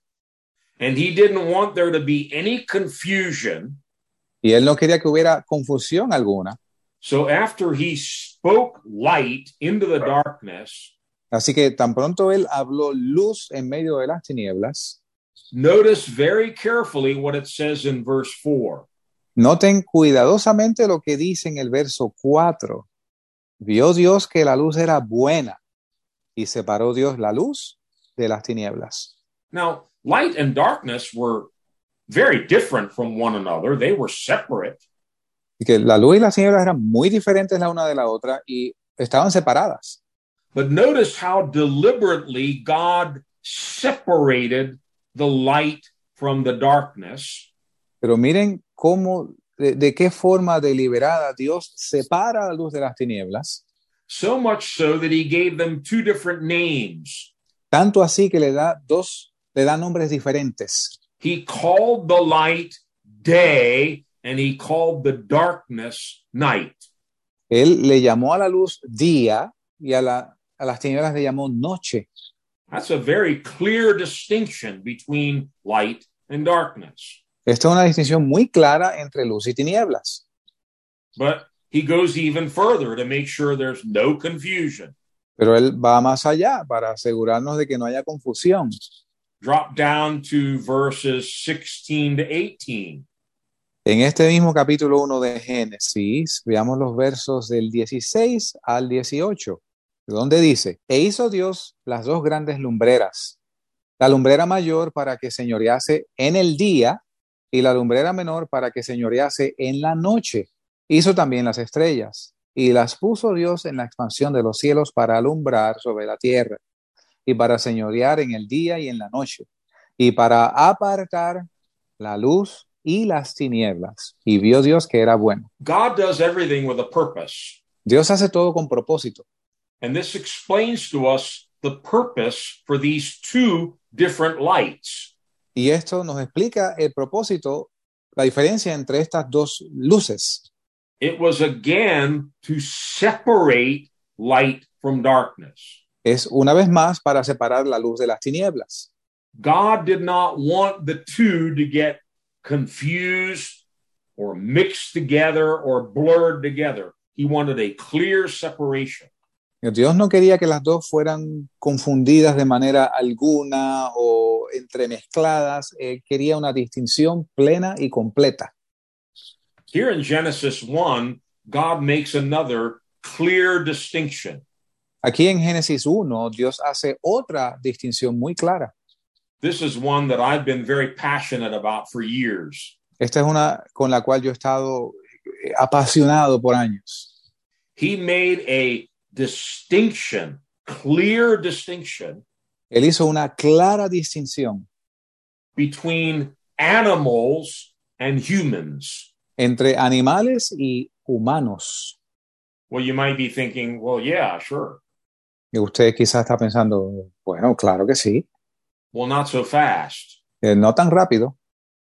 And he didn't want there to be any confusion. Y él no quería que hubiera confusión alguna. So after he spoke light into the darkness, Así que tan pronto él habló luz en medio de las tinieblas, notice very carefully what it says in verse 4. noten cuidadosamente lo que dice en el verso 4. Vio Dios que la luz era buena y separó Dios la luz de las tinieblas. Now, light and darkness were very different from one another. They were separate. Y que la luz y las tinieblas eran muy diferentes la una de la otra y estaban separadas. But notice how deliberately God separated the light from the darkness. Pero miren cómo, de, de qué forma deliberada Dios separa la luz de las tinieblas, So much so that he gave them two different names. tanto así que le da dos, le da nombres diferentes. He called the light day and he called the darkness night. Él le llamó a la luz día y a, la, a las tinieblas le llamó noche. That's a very clear distinction between light and darkness. Esta es una distinción muy clara entre luz y tinieblas. But he goes even further to make sure there's no confusion. Pero él va más allá para asegurarnos de que no haya confusión. Drop down to verses 16 to 18. En este mismo capítulo 1 de Génesis, veamos los versos del 16 al 18, donde dice, e hizo Dios las dos grandes lumbreras, la lumbrera mayor para que señorease en el día y la lumbrera menor para que señorease en la noche. Hizo también las estrellas y las puso Dios en la expansión de los cielos para alumbrar sobre la tierra y para señorear en el día y en la noche y para apartar la luz y las tinieblas. Y vio Dios que era bueno. God does everything with a purpose. Dios hace todo con propósito. And this explains to us the purpose for these two different lights. Y esto nos explica el propósito, la diferencia entre estas dos luces. It was again to separate light from darkness. Es una vez más para separar la luz de las tinieblas. God did not want the two to get confused or mixed together or blurred together. He wanted a clear separation. Dios no quería que las dos fueran confundidas de manera alguna o entremezcladas. Él quería una distinción plena y completa. Here in Genesis 1, God makes another clear distinction. Aquí en Génesis 1, Dios hace otra distinción muy clara. This is one that I've been very passionate about for years. Esta es una con la cual yo he estado apasionado por años. He made a distinction, clear distinction Él hizo una clara distinción between animals and humans. entre animales y humanos. Well, you might be thinking, well, yeah, sure. Y usted quizás está pensando, bueno, claro que sí, Well, not so fast. Eh, no tan rápido.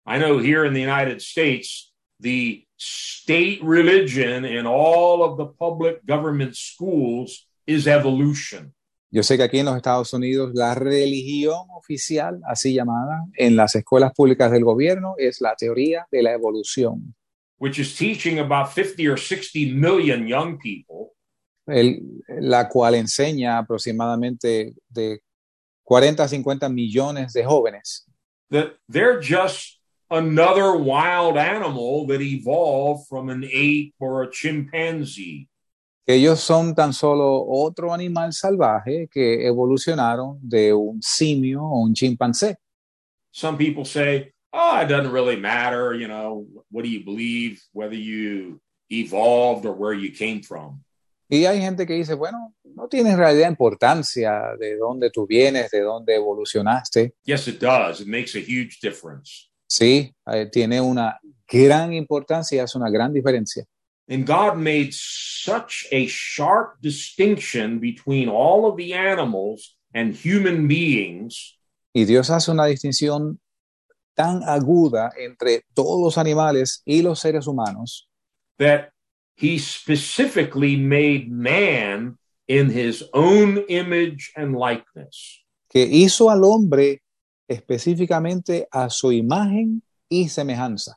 I know here in the United States, the state religion in all of the public government schools is evolution. Yo sé que aquí en los Estados Unidos la religión oficial, así llamada, en las escuelas públicas del gobierno es la teoría de la evolución, which is teaching about 50 or 60 million young people. El- la cual enseña aproximadamente de 40 a 50 millones de jóvenes. That they're just another wild animal that evolved from an ape or a chimpanzee. ellos son tan solo otro animal salvaje que evolucionaron de un simio o un chimpancé. Some people say, oh, it doesn't really matter. You know, what do you believe, whether you evolved or where you came from? Y hay gente que dice, bueno, no tiene en realidad importancia de dónde tú vienes, de dónde evolucionaste. Yes, it does. It makes a huge difference. Sí, eh, tiene una gran importancia, es una gran diferencia. And God made such a sharp distinction between all of the animals and human beings Y Dios hace una distinción tan aguda entre todos los animales y los seres humanos that he specifically made man in his own image and likeness. que hizo al hombre específicamente a su imagen y semejanza.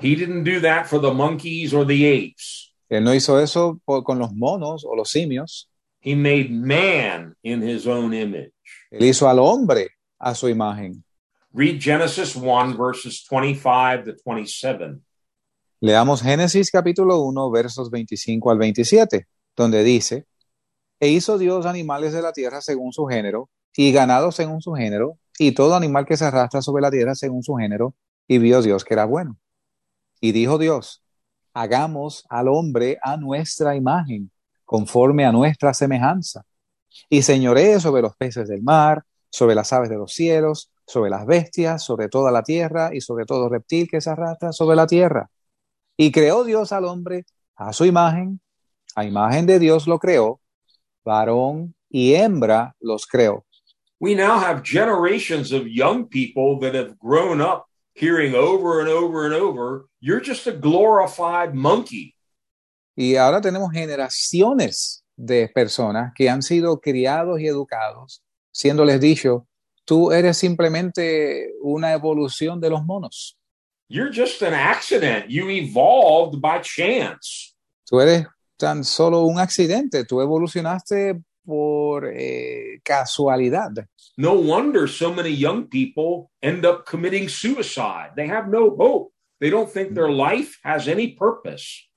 He didn't do that for the monkeys or the apes. Él no hizo eso por- con los monos o los simios. He made man in his own image. Él hizo al hombre a su imagen. Read Genesis 1, verses 25 to 27. Leamos Génesis capítulo 1, versos 25 al 27, donde dice, E hizo Dios animales de la tierra según su género, y ganado según su género, y todo animal que se arrastra sobre la tierra según su género, y vio Dios que era bueno. Y dijo Dios, hagamos al hombre a nuestra imagen, conforme a nuestra semejanza, y señoree sobre los peces del mar, sobre las aves de los cielos, sobre las bestias, sobre toda la tierra, y sobre todo reptil que se arrastra sobre la tierra. Y creó Dios al hombre a su imagen, a imagen de Dios lo creó, varón y hembra los creó. We now have generations of young people that have grown up hearing over and over and over, you're just a glorified monkey. Y ahora tenemos generaciones de personas que han sido criados y educados, siéndoles dicho, tú eres simplemente una evolución de los monos. You're just an accident. You evolved by chance. Tú eres tan solo un accidente, tú evolucionaste por eh, casualidad. No wonder so many young people end up committing suicide. They have no hope. They don't think their life has any purpose.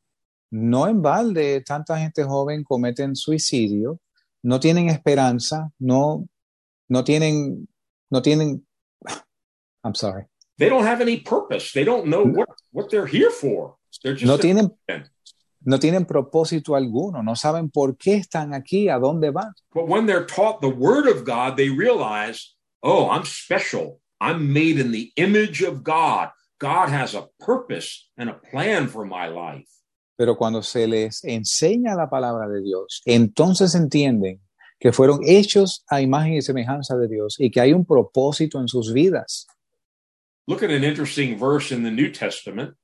No en balde tanta gente joven cometen suicidio, no tienen esperanza, no, no tienen, no tienen, <sighs> I'm sorry, They don't have any purpose. They don't know what, what they're here for. They're just no tienen. No tienen propósito alguno, no saben por qué están aquí, a dónde van. But when they're taught the word of God, they realize, oh, I'm special. I'm made in the image of God. God has a purpose and a plan for my life. Pero cuando se les enseña la palabra de Dios, entonces entienden que fueron hechos a imagen y semejanza de Dios y que hay un propósito en sus vidas. Look at an interesting verse in the New Testament,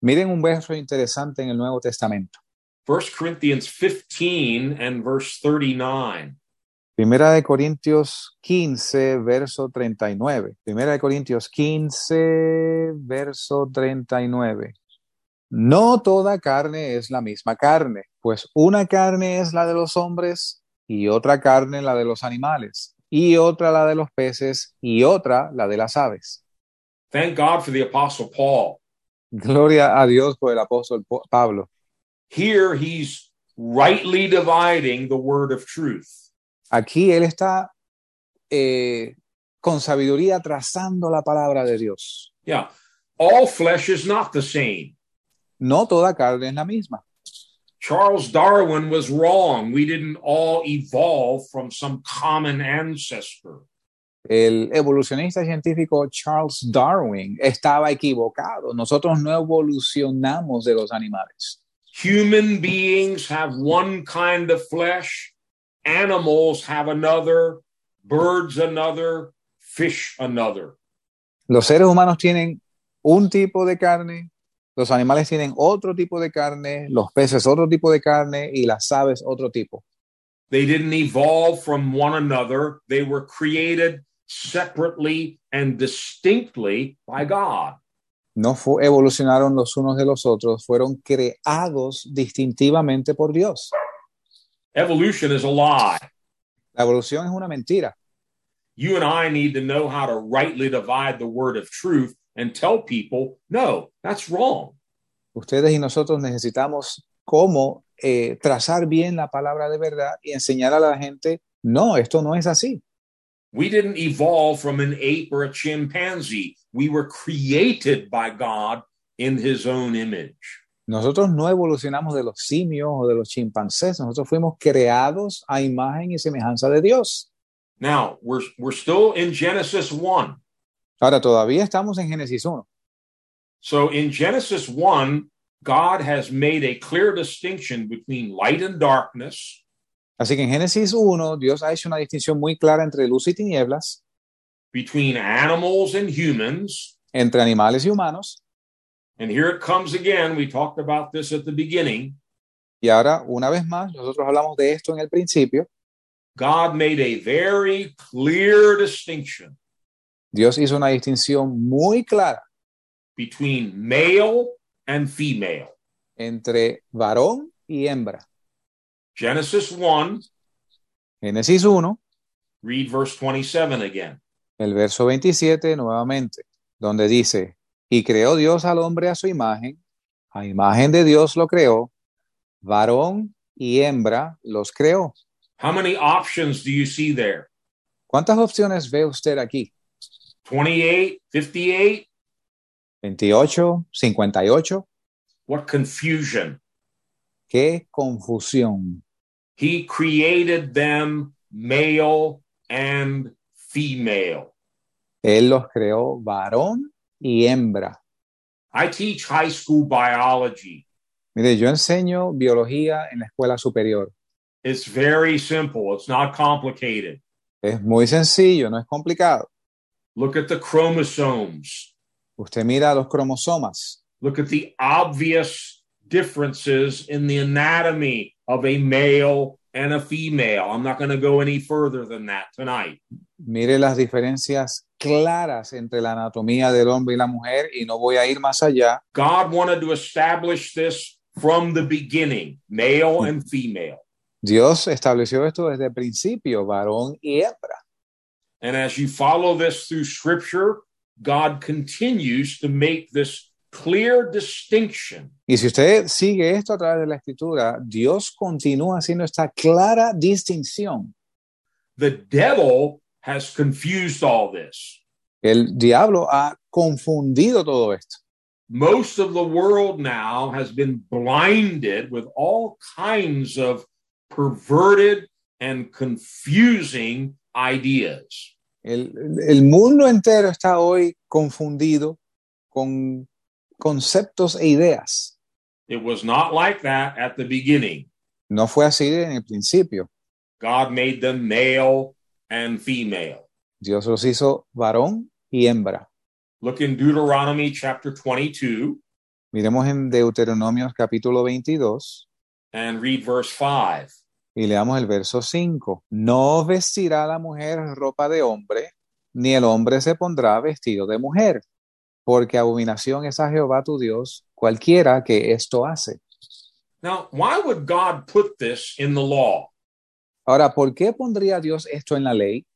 Miren un verso interesante en el Nuevo Testamento. 1 Corinthians 15 and verse 39. Primera de Corintios 15, verso 39. Primera de Corintios 15, verso 39. No toda carne es la misma carne, pues una carne es la de los hombres y otra carne la de los animales, y otra la de los peces, y otra la de las aves. Thank God for the Apostle Paul. Gloria a Dios por el apóstol Pablo. Here he's rightly dividing the word of truth. Aquí él está eh, con sabiduría trazando la palabra de Dios. Yeah. All flesh is not the same. No toda carne es la misma. Charles Darwin was wrong. We didn't all evolve from some common ancestor. El evolucionista científico Charles Darwin estaba equivocado. Nosotros no evolucionamos de los animales. Human beings have one kind of flesh, animals have another, birds another, fish another. Los seres humanos tienen un tipo de carne, los animales tienen otro tipo de carne, los peces otro tipo de carne y las aves otro tipo. They didn't evolve from one another, they were created separately and distinctly by God. No fu- evolucionaron los unos de los otros, fueron creados distintivamente por Dios. Evolution is a lie. La evolución es una mentira. You and I need to know how to rightly divide the word of truth and tell people, no, that's wrong. Ustedes y nosotros necesitamos cómo eh, trazar bien la palabra de verdad y enseñar a la gente, no, esto no es así. We didn't evolve from an ape or a chimpanzee. We were created by God in his own image. Nosotros no evolucionamos de los simios o de los chimpancés, nosotros fuimos creados a imagen y semejanza de Dios. Now, we're, we're still in Genesis 1. Ahora, todavía estamos en Génesis 1. So in Genesis 1, God has made a clear distinction between light and darkness, Así que en Génesis 1, Dios ha hecho una distinción muy clara entre luz y tinieblas, between animals and humans. entre animales y humanos. And here it comes again. We talked about this at the beginning. Y ahora, una vez más, nosotros hablamos de esto en el principio. God made a very clear distinction Dios hizo una distinción muy clara between male and female. entre varón y hembra. Genesis 1, Génesis 1, read verse 27 again. el verso 27 nuevamente, donde dice, y creó Dios al hombre a su imagen, a imagen de Dios lo creó, varón y hembra los creó. How many options do you see there? ¿Cuántas opciones ve usted aquí? 28, 58? 28, 58. What confusion. Qué confusión. He created them male and female. Él los creó varón y hembra. I teach high school biology. Mire, yo enseño biología en la escuela superior. It's very simple, it's not complicated. Es muy sencillo, no es complicado. Look at the chromosomes. Usted mira los cromosomas. Look at the obvious differences in the anatomy of a male and a female. I'm not going to go any further than that tonight. Mire las diferencias claras entre la anatomía del hombre y la mujer y no voy a ir más allá. God wanted to establish this from the beginning, male and female. Dios estableció esto desde el principio, varón y hembra. And as you follow this through scripture, God continues to make this clear distinction Y si usted sigue esto a través de la escritura, Dios continúa haciendo esta clara distinción. the devil has confused all this. El diablo ha confundido todo esto. Most of the world now has been blinded with all kinds of perverted and confusing ideas. El, el mundo entero está hoy confundido con conceptos e ideas. It was not like that at the beginning. No fue así en el principio. God made them male and female. Dios los hizo varón y hembra. Look in Deuteronomy chapter 22 Miremos en Deuteronomios capítulo 22 and read verse 5. y leamos el verso 5. No vestirá la mujer ropa de hombre, ni el hombre se pondrá vestido de mujer, porque abominación es a Jehová tu Dios cualquiera que esto hace. Now, why would God put this in the law? Ahora, ¿por qué pondría Dios esto en la ley?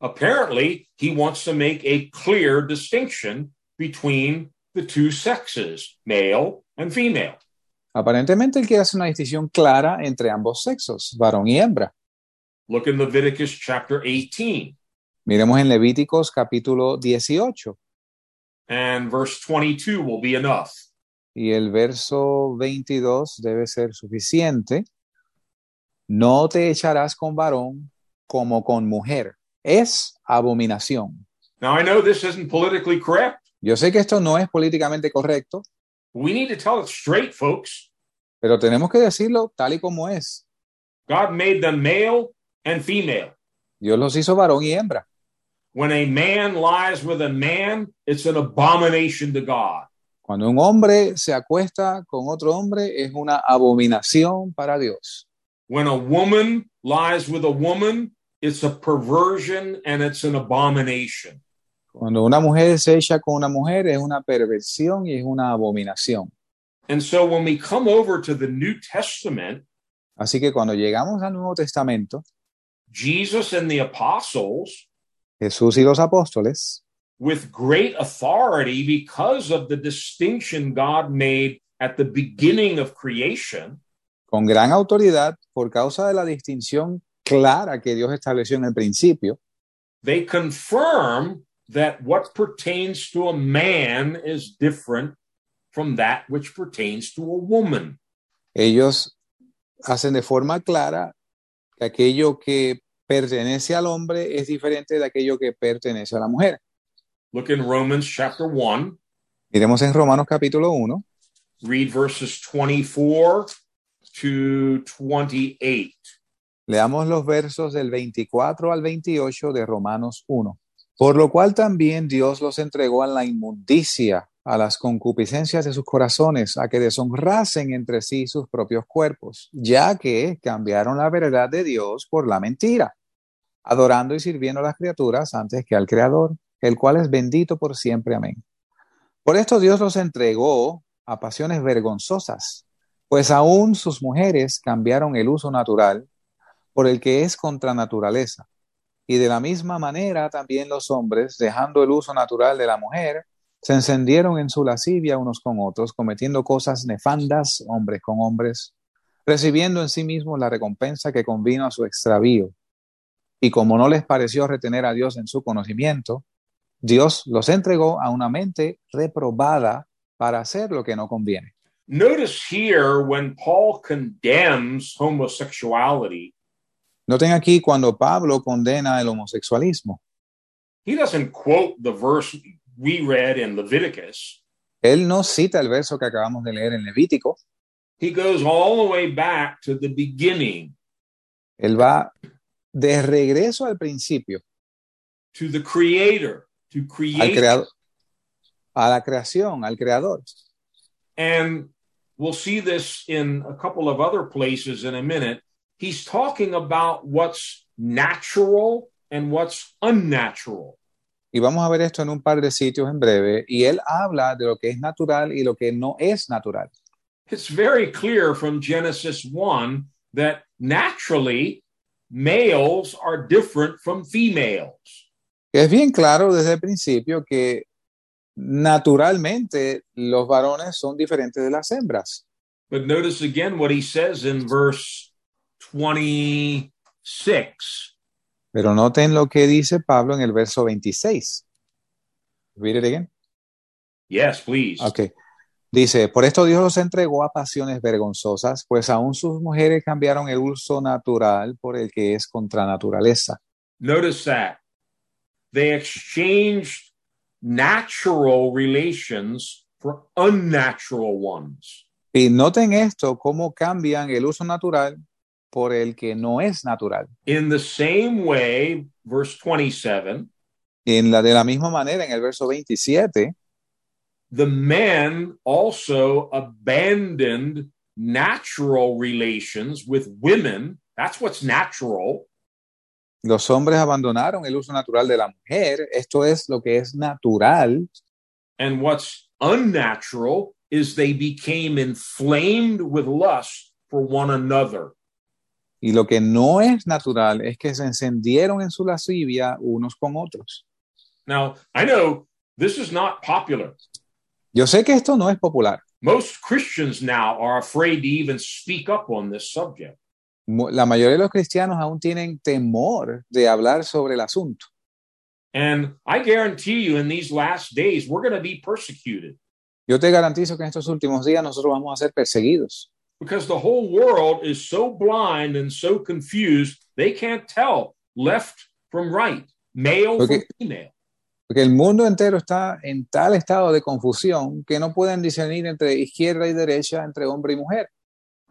Apparently, he wants to make a clear distinction between the two sexes, male and female. Aparentemente él quiere hacer una distinción clara entre ambos sexos, varón y hembra. Look in Leviticus chapter 18 Miremos en Levíticos capítulo 18 and verse 22 will be enough. y el verso 22 debe ser suficiente. No te echarás con varón como con mujer. Es abominación. Now, I know this isn't politically correct. Yo sé que esto no es políticamente correcto, We need to tell it straight, folks. pero tenemos que decirlo tal y como es. God made them male and female. Dios los hizo varón y hembra. When a man lies with a man, it's an abomination to God. Cuando un hombre se acuesta con otro hombre es una abominación para Dios. When a woman lies with a woman, it's a perversion and it's an abomination. Cuando una mujer se echa con una mujer es una perversión y es una abominación. And so when we come over to the New Testament, Así que cuando llegamos al Nuevo Testamento, Jesus and the apostles, Jesús y los apóstoles, with great authority because of the distinction God made at the beginning of creation, con gran autoridad, por causa de la distinción clara que Dios estableció en el principio, they confirm that what pertains to a man is different from that which pertains to a woman. ellos hacen de forma clara que aquello que pertenece al hombre es diferente de aquello que pertenece a la mujer. Look in Romans chapter 1, Miremos en Romanos capítulo 1, read verses 24 to 28. leamos los versos del 24 al 28 de Romanos 1. Por lo cual también Dios los entregó a la inmundicia, a las concupiscencias de sus corazones, a que deshonrasen entre sí sus propios cuerpos, ya que cambiaron la verdad de Dios por la mentira, adorando y sirviendo a las criaturas antes que al Creador, el cual es bendito por siempre. Amén. Por esto Dios los entregó a pasiones vergonzosas, pues aún sus mujeres cambiaron el uso natural por el que es contra naturaleza. Y de la misma manera también los hombres, dejando el uso natural de la mujer, se encendieron en su lascivia unos con otros, cometiendo cosas nefandas, hombres con hombres, recibiendo en sí mismos la recompensa que convino a su extravío. Y como no les pareció retener a Dios en su conocimiento, Dios los entregó a una mente reprobada para hacer lo que no conviene. Notice here when Paul condemns homosexuality, Noten aquí cuando Pablo condena el homosexualismo. he doesn't quote the verse we read in Leviticus. Él no cita el verso que acabamos de leer en Levítico, He goes all the way back to the beginning, él va de regreso al principio, to the Creator, to al create. creador, a la creación, al creador. And we'll see this in a couple of other places in a minute. He's talking about what's natural and what's unnatural. Y vamos a ver esto en un par de sitios en breve. Y él habla de lo que es natural y lo que no es natural. It's very clear from Genesis 1 that naturally males are different from females. Es bien claro desde el principio que naturalmente los varones son diferentes de las hembras. But notice again what he says in verse 26. Pero noten lo que dice Pablo en el verso 26. Read it again. Yes, please. Ok. Dice, por esto Dios los entregó a pasiones vergonzosas, pues aún sus mujeres cambiaron el uso natural por el que es contra naturaleza. Notice that. They exchanged natural relations for unnatural ones. Y noten esto, cómo cambian el uso natural por el que no es natural. In the same way, verse 27, En la de la misma manera, en el verso 27, the men also abandoned natural relations with women. That's what's natural. los hombres abandonaron el uso natural de la mujer. Esto es lo que es natural. And what's unnatural is they became inflamed with lust for one another. Y lo que no es natural es que se encendieron en su lascivia unos con otros. Now, I know this is not popular. Yo sé que esto no es popular. Most Christians now are afraid to even speak up on this subject. La mayoría de los cristianos aún tienen temor de hablar sobre el asunto. And I guarantee you, in these last days, we're going to be persecuted Yo te garantizo que en estos últimos días nosotros vamos a ser perseguidos. because the whole world is so blind and so confused, they can't tell left from right, male from female. Porque el mundo entero está en tal estado de confusión que no pueden discernir entre izquierda y derecha, entre hombre y mujer.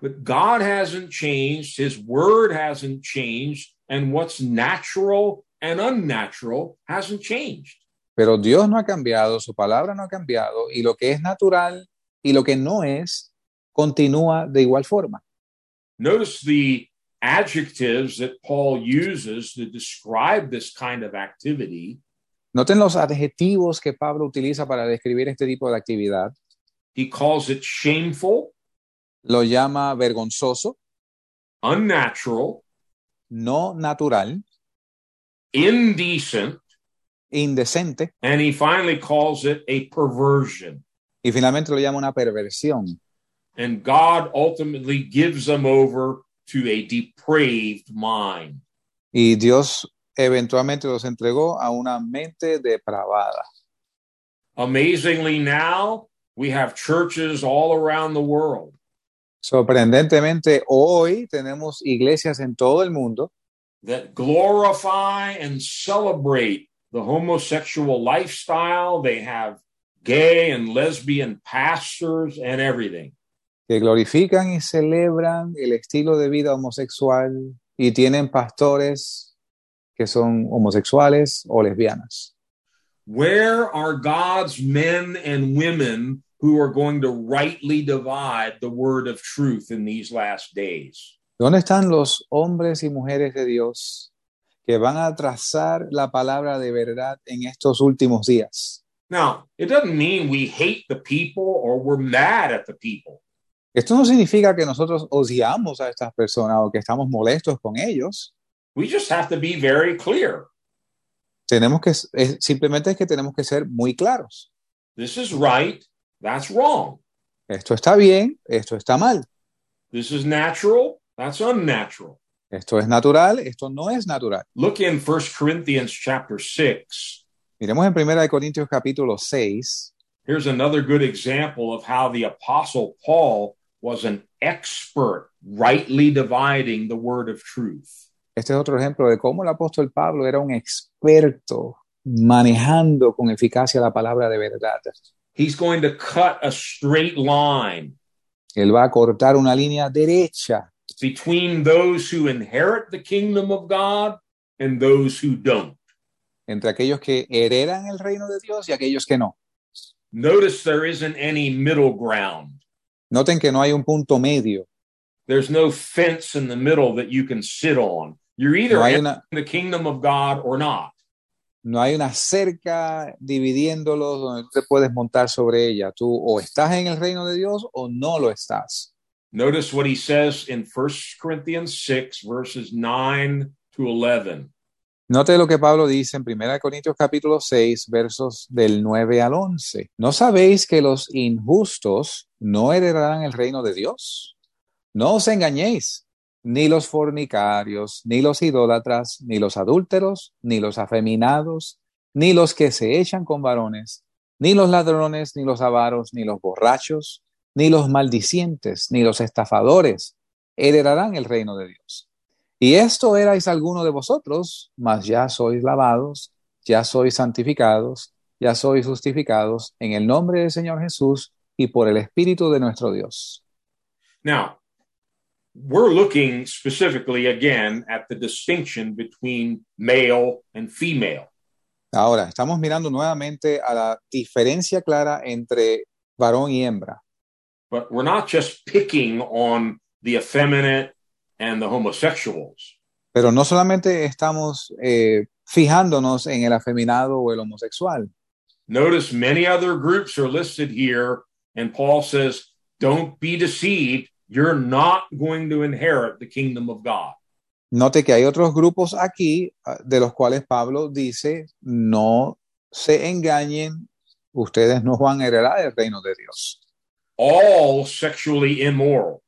But God hasn't changed, His word hasn't changed, and what's natural and unnatural hasn't changed. Pero Dios no ha cambiado, su palabra no ha cambiado, y lo que es natural y lo que no es, continúa de igual forma. Notice the adjectives that Paul uses to describe this kind of activity. Noten los adjetivos que Pablo utiliza para describir este tipo de actividad. He calls it shameful, Lo llama vergonzoso, unnatural, no natural, indecent, indecente, and he finally calls it a perversion. y finalmente lo llama una perversión. And God ultimately gives them over to a depraved mind. Y Dios eventualmente los entregó a una mente depravada. Amazingly, now we have churches all around the world Sorprendentemente, hoy tenemos iglesias en todo el mundo that glorify and celebrate the homosexual lifestyle. They have gay and lesbian pastors and everything. que glorifican y celebran el estilo de vida homosexual y tienen pastores que son homosexuales o lesbianas. Where are God's men and women who are going to rightly divide the word of truth in these last days? ¿Dónde están los hombres y mujeres de Dios que van a trazar la palabra de verdad en estos últimos días? Now, it doesn't mean we hate the people or we're mad at the people. Esto no significa que nosotros odiamos a estas personas o que estamos molestos con ellos. We just have to be very clear. Tenemos que, es- simplemente es que tenemos que ser muy claros. This is right, that's wrong. Esto está bien, esto está mal. This is natural, that's unnatural. Esto es natural, esto no es natural. Look in 1 Corinthians chapter 6. Miremos en 1 de Corintios capítulo 6. Here's another good example of how the apostle Paul was an expert rightly dividing the word of truth. Este es otro ejemplo de cómo el apóstol Pablo era un experto manejando con eficacia la palabra de verdad. He's going to cut a straight line Él va a cortar una línea derecha between those who inherit the kingdom of God and those who don't. entre aquellos que heredan el reino de Dios y aquellos que no. Notice there isn't any middle ground. Noten que no hay un punto medio. There's no fence in the middle that you can sit on. You're either No hay in una, the kingdom of God or not. no hay una cerca dividiéndolos donde tú te puedes montar sobre ella. Tú o estás en el reino de Dios o no lo estás. Notice what he says in 1 Corinthians 6, verses 9 to 11. Note lo que Pablo dice en 1 Corintios capítulo 6, versos del 9 al 11. ¿No sabéis que los injustos no heredarán el reino de Dios? No os engañéis, ni los fornicarios, ni los idólatras, ni los adúlteros, ni los afeminados, ni los que se echan con varones, ni los ladrones, ni los avaros, ni los borrachos, ni los maldicientes, ni los estafadores heredarán el reino de Dios. Y esto erais alguno de vosotros, mas ya sois lavados, ya sois santificados, ya sois justificados en el nombre del Señor Jesús y por el Espíritu de nuestro Dios. Now, we're looking specifically again at the distinction between male and female. Ahora, estamos mirando nuevamente a la diferencia clara entre varón y hembra. But we're not just picking on the effeminate and the homosexuals. Pero no solamente estamos eh, fijándonos en el afeminado o el homosexual. Notice many other groups are listed here, and Paul says, Don't be deceived. You're not going to inherit the kingdom of God. Note que hay otros grupos aquí ah, de los cuales Pablo dice, no se engañen, ustedes no van a heredar el reino de Dios. all sexually immoral.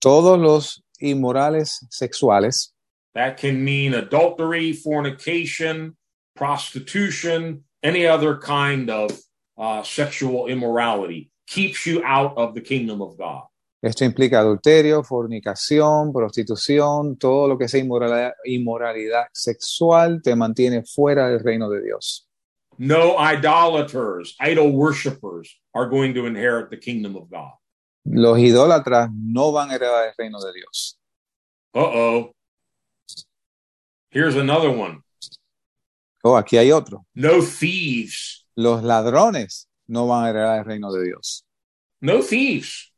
Todos los inmorales sexuales, That can mean adultery, fornication, prostitution, any other kind of uh, sexual immorality keeps you out of the kingdom of God. Esto implica adulterio, fornicación, prostitución, todo lo que sea inmoralidad, inmoralidad sexual te mantiene fuera del reino de Dios. No idolaters, idol worshippers are going to inherit the kingdom of God. Los idólatras no van a heredar el reino de Dios. Uh oh. Here's another one Oh, aquí hay otro. no thieves. Los ladrones no van a heredar el reino de Dios. No thieves.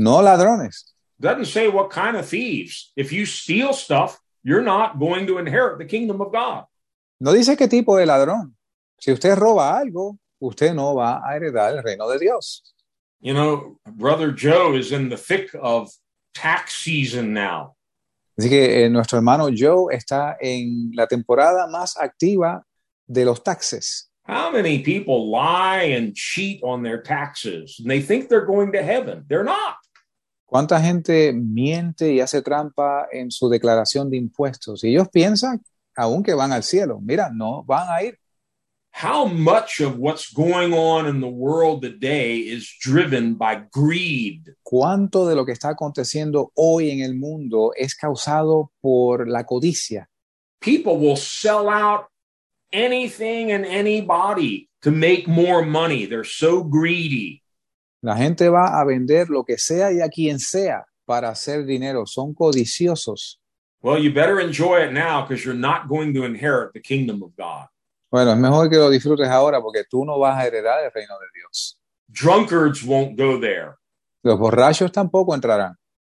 No ladrones. Doesn't say what kind of thieves. If you steal stuff, you're not going to inherit the kingdom of God. No dice qué tipo de ladrón. Si usted roba algo, usted no va a heredar el reino de Dios. You know, Brother Joe is in the thick of tax season now. Así que eh, nuestro hermano Joe está en la temporada más activa de los taxes. How many people lie and cheat on their taxes and they think they're going to heaven? They're not. ¿Cuánta gente miente y hace trampa en su declaración de impuestos? Y ellos piensan aún que van al cielo. Mira, no van a ir. How much of what's going on in the world today is driven by greed? ¿Cuánto de lo que está aconteciendo hoy en el mundo es causado por la codicia? People will sell out anything and anybody to make more money. They're so greedy. La gente va a vender lo que sea y a quien sea para hacer dinero. Son codiciosos. Well, you better enjoy it now because you're not going to inherit the kingdom of God. Bueno, es mejor que lo disfrutes ahora porque tú no vas a heredar el reino de Dios. Drunkards won't go there. Los borrachos tampoco entrarán.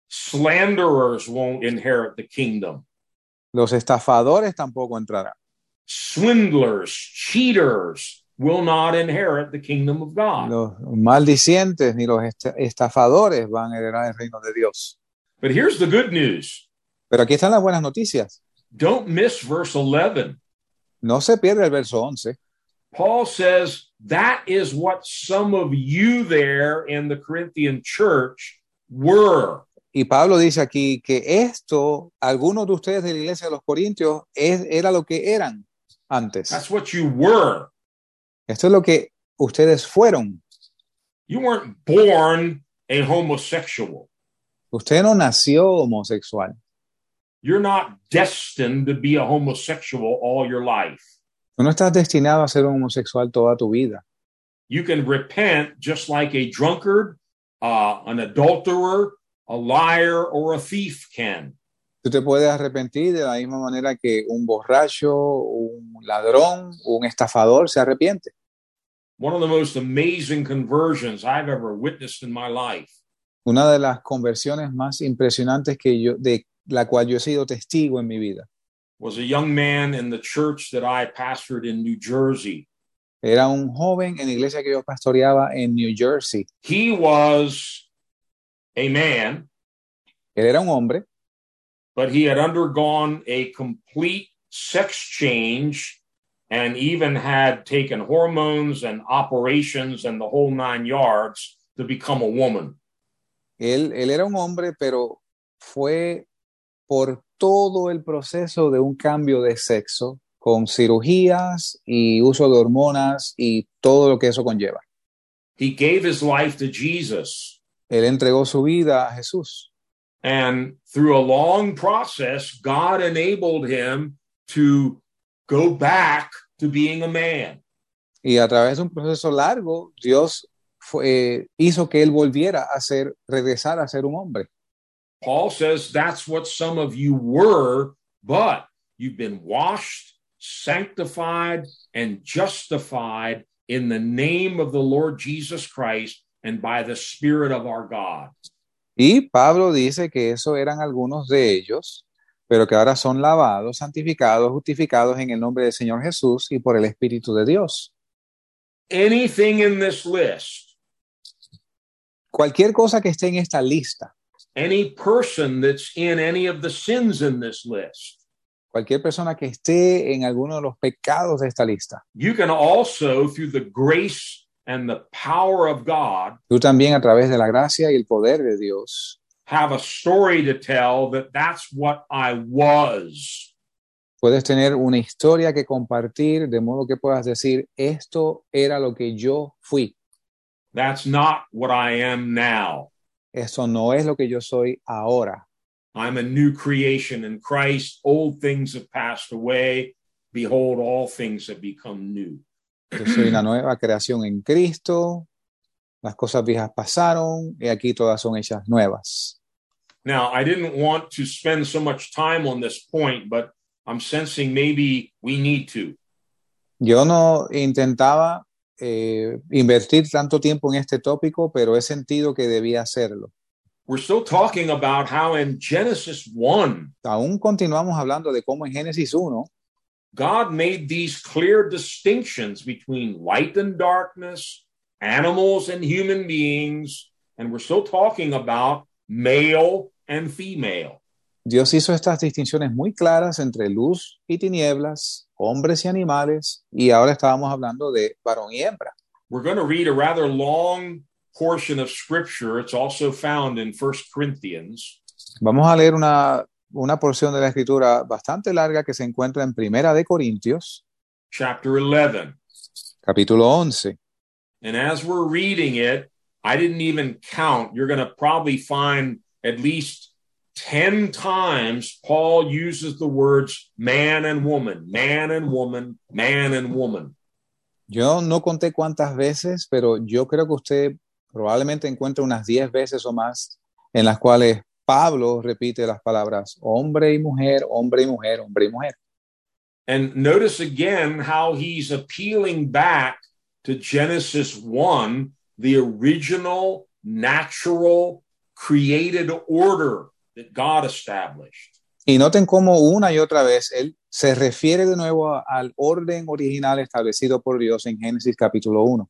Slanderers won't inherit the kingdom. Los estafadores tampoco entrarán. Swindlers, cheaters will not inherit the kingdom of God. Los maldicientes ni los est- estafadores van a heredar el reino de Dios. But here's the good news Pero aquí están las buenas noticias. don't miss verse 11. No se pierde el verso 11. Paul says that is what some of you there in the Corinthian church were. Y Pablo dice aquí que esto, algunos de ustedes de la iglesia de los Corintios, es, era lo que eran antes. That's what you were. Esto es lo que ustedes fueron. You weren't born a homosexual. Usted no nació homosexual. You're not destined to be a homosexual all your life. Tú no estás destinado a ser un homosexual toda tu vida. You can repent just like a drunkard, uh, an adulterer, a liar, or a thief can. Tú te puedes arrepentir de la misma manera que un borracho, un ladrón, un estafador se arrepiente. One of the most amazing conversions I've ever witnessed in my life Una de las conversiones más impresionantes que yo, de la cual yo he sido testigo en mi vida. was a young man in the church that I pastored in New Jersey. Era un joven en la iglesia que yo pastoreaba en New Jersey. He was a man, Él era un hombre, but he had undergone a complete sex change and even had taken hormones and operations and the whole nine yards to become a woman. él, él era un hombre, pero fue por todo el proceso de un cambio de sexo, con cirugías y uso de hormonas y todo lo que eso conlleva. He gave his life to Jesus. Él entregó su vida a Jesús. And through a long process, God enabled him to go back to being a man. Y a través de un proceso largo, Dios fue- eh, hizo que él volviera a ser, regresar a ser un hombre. Paul says that's what some of you were, but you've been washed, sanctified, and justified in the name of the Lord Jesus Christ and by the Spirit of our God. Y Pablo dice que eso eran algunos de ellos, pero que ahora son lavados, santificados, justificados en el nombre del Señor Jesús y por el Espíritu de Dios. Anything in this list Cualquier cosa que esté en esta lista any person that's in any of the sins in this list. Cualquier persona que esté en alguno de los pecados de esta lista. You can also, through the grace and the power of God, Tú también a través de la gracia y el poder de Dios have a story to tell that that's what I was. puedes tener una historia que compartir de modo que puedas decir, esto era lo que yo fui. That's not what I am now. Esto no es lo que yo soy ahora. I'm a new creation in Christ. Old things have passed away. Behold, all things have become new. Yo soy una nueva creación en Cristo. Las cosas viejas pasaron y aquí todas son hechas nuevas. Now, I didn't want to spend so much time on this point, but I'm sensing maybe we need to. Yo no intentaba eh, invertir tanto tiempo en este tópico, pero he sentido que debía hacerlo. We're still talking about how in Genesis 1, Aún continuamos hablando de cómo en Génesis 1 God made these clear distinctions between light and darkness, animals and human beings, and we're still talking about male and female. Dios hizo estas distinciones muy claras entre luz y tinieblas, hombres y animales, y ahora estábamos hablando de varón y hembra. We're going to read a rather long portion of scripture. It's also found in First Corinthians. Vamos a leer una, una porción de la escritura bastante larga que se encuentra en Primera de Corintios, chapter 11. capítulo 11. And as we're reading it, I didn't even count. You're going to probably find at least 10 times Paul uses the words man and woman, man and woman, man and woman. Yo no conté cuántas veces, pero yo creo que usted probablemente encuentre unas 10 veces o más en las cuales Pablo repite las palabras hombre y mujer, hombre y mujer, hombre y mujer. And notice again how he's appealing back to Genesis 1, the original, natural, created order that God established. Y noten cómo una y otra vez él se refiere de nuevo al orden original establecido por Dios en Génesis capítulo 1.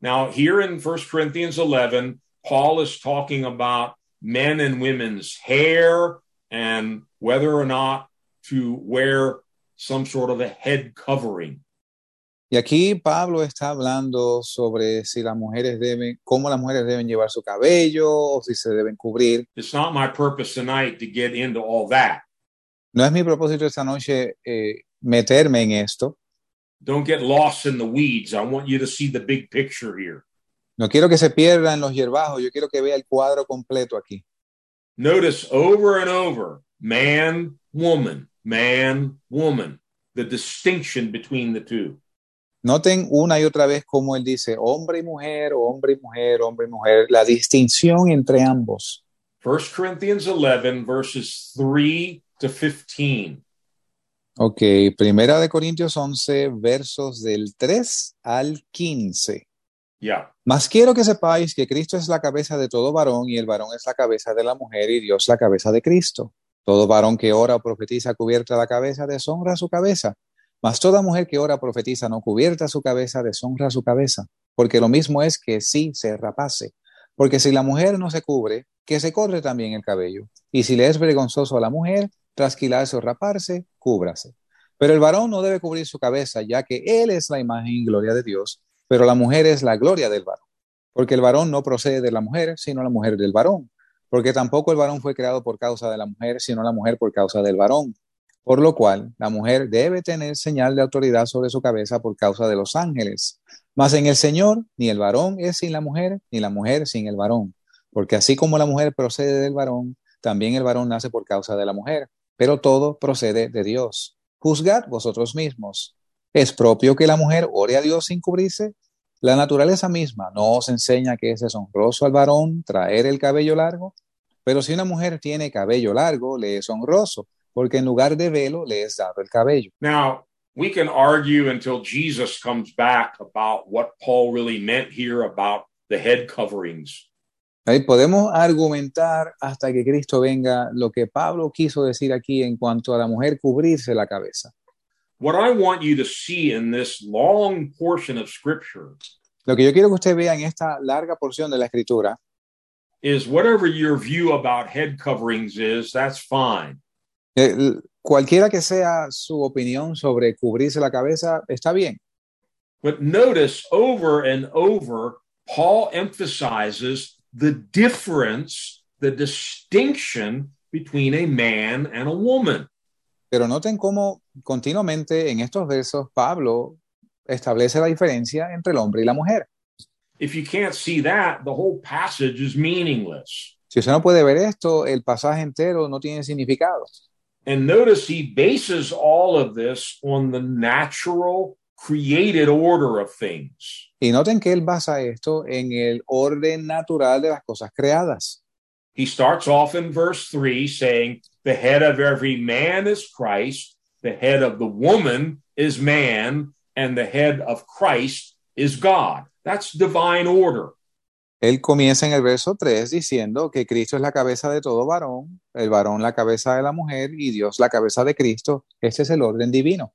Now, here in 1 Corinthians 11, Paul is talking about men and women's hair and whether or not to wear some sort of a head covering. Y aquí Pablo está hablando sobre si las mujeres deben, cómo las mujeres deben llevar su cabello o si se deben cubrir. It's not my purpose tonight to get into all that. No es mi propósito esta noche eh, meterme en esto. Don't get lost in the weeds. I want you to see the big picture here. No quiero que se pierda en los hierbajos, yo quiero que vea el cuadro completo aquí. Notice over and over man, woman, man, woman, the distinction between the two. Noten una y otra vez cómo él dice hombre y mujer, hombre y mujer, hombre y mujer, la distinción entre ambos. 1 Corinthians 11, verses 3 to 15. Ok, primera de Corintios 11, versos del 3 al 15. Yeah. Mas quiero que sepáis que Cristo es la cabeza de todo varón y el varón es la cabeza de la mujer y Dios la cabeza de Cristo. Todo varón que ora o profetiza cubierta la cabeza deshonra su cabeza, mas toda mujer que ora profetiza no cubierta su cabeza deshonra su cabeza, porque lo mismo es que si se rapase. Porque si la mujer no se cubre, que se corre también el cabello. Y si le es vergonzoso a la mujer trasquilarse o raparse, cúbrase. Pero el varón no debe cubrir su cabeza, ya que él es la imagen y gloria de Dios, pero la mujer es la gloria del varón. Porque el varón no procede de la mujer, sino la mujer del varón. Porque tampoco el varón fue creado por causa de la mujer, sino la mujer por causa del varón. Por lo cual, la mujer debe tener señal de autoridad sobre su cabeza por causa de los ángeles. Mas en el Señor, ni el varón es sin la mujer, ni la mujer sin el varón. Porque así como la mujer procede del varón, también el varón nace por causa de la mujer. Pero todo procede de Dios. Juzgad vosotros mismos. ¿Es propio que la mujer ore a Dios sin cubrirse? La naturaleza misma no os enseña que es deshonroso al varón traer el cabello largo. Pero si una mujer tiene cabello largo, le es honroso, porque en lugar de velo le es dado el cabello. Now, we can argue until Jesus comes back about what Paul really meant here about the head coverings. Ahí podemos argumentar hasta que Cristo venga lo que Pablo quiso decir aquí en cuanto a la mujer cubrirse la cabeza. What I want you to see in this long portion of scripture Lo que yo quiero que usted vea en esta larga porción de la escritura is whatever your view about head coverings is, that's fine. Eh, cualquiera que sea su opinión sobre cubrirse la cabeza, está bien. But notice over and over, Paul emphasizes the difference, the distinction between a man and a woman. Pero noten cómo continuamente en estos versos Pablo establece la diferencia entre el hombre y la mujer. If you can't see that, the whole passage is meaningless. Si usted no puede ver esto, el pasaje entero no tiene significado. And notice he bases all of this on the natural created order of things. Y noten que él basa esto en el orden natural de las cosas creadas. He starts off in verse 3 saying, The head of every man is Christ, the head of the woman is man, and the head of Christ is God. That's divine order. Él comienza en el verso 3 diciendo que Cristo es la cabeza de todo varón, el varón la cabeza de la mujer y Dios la cabeza de Cristo. Este es el orden divino.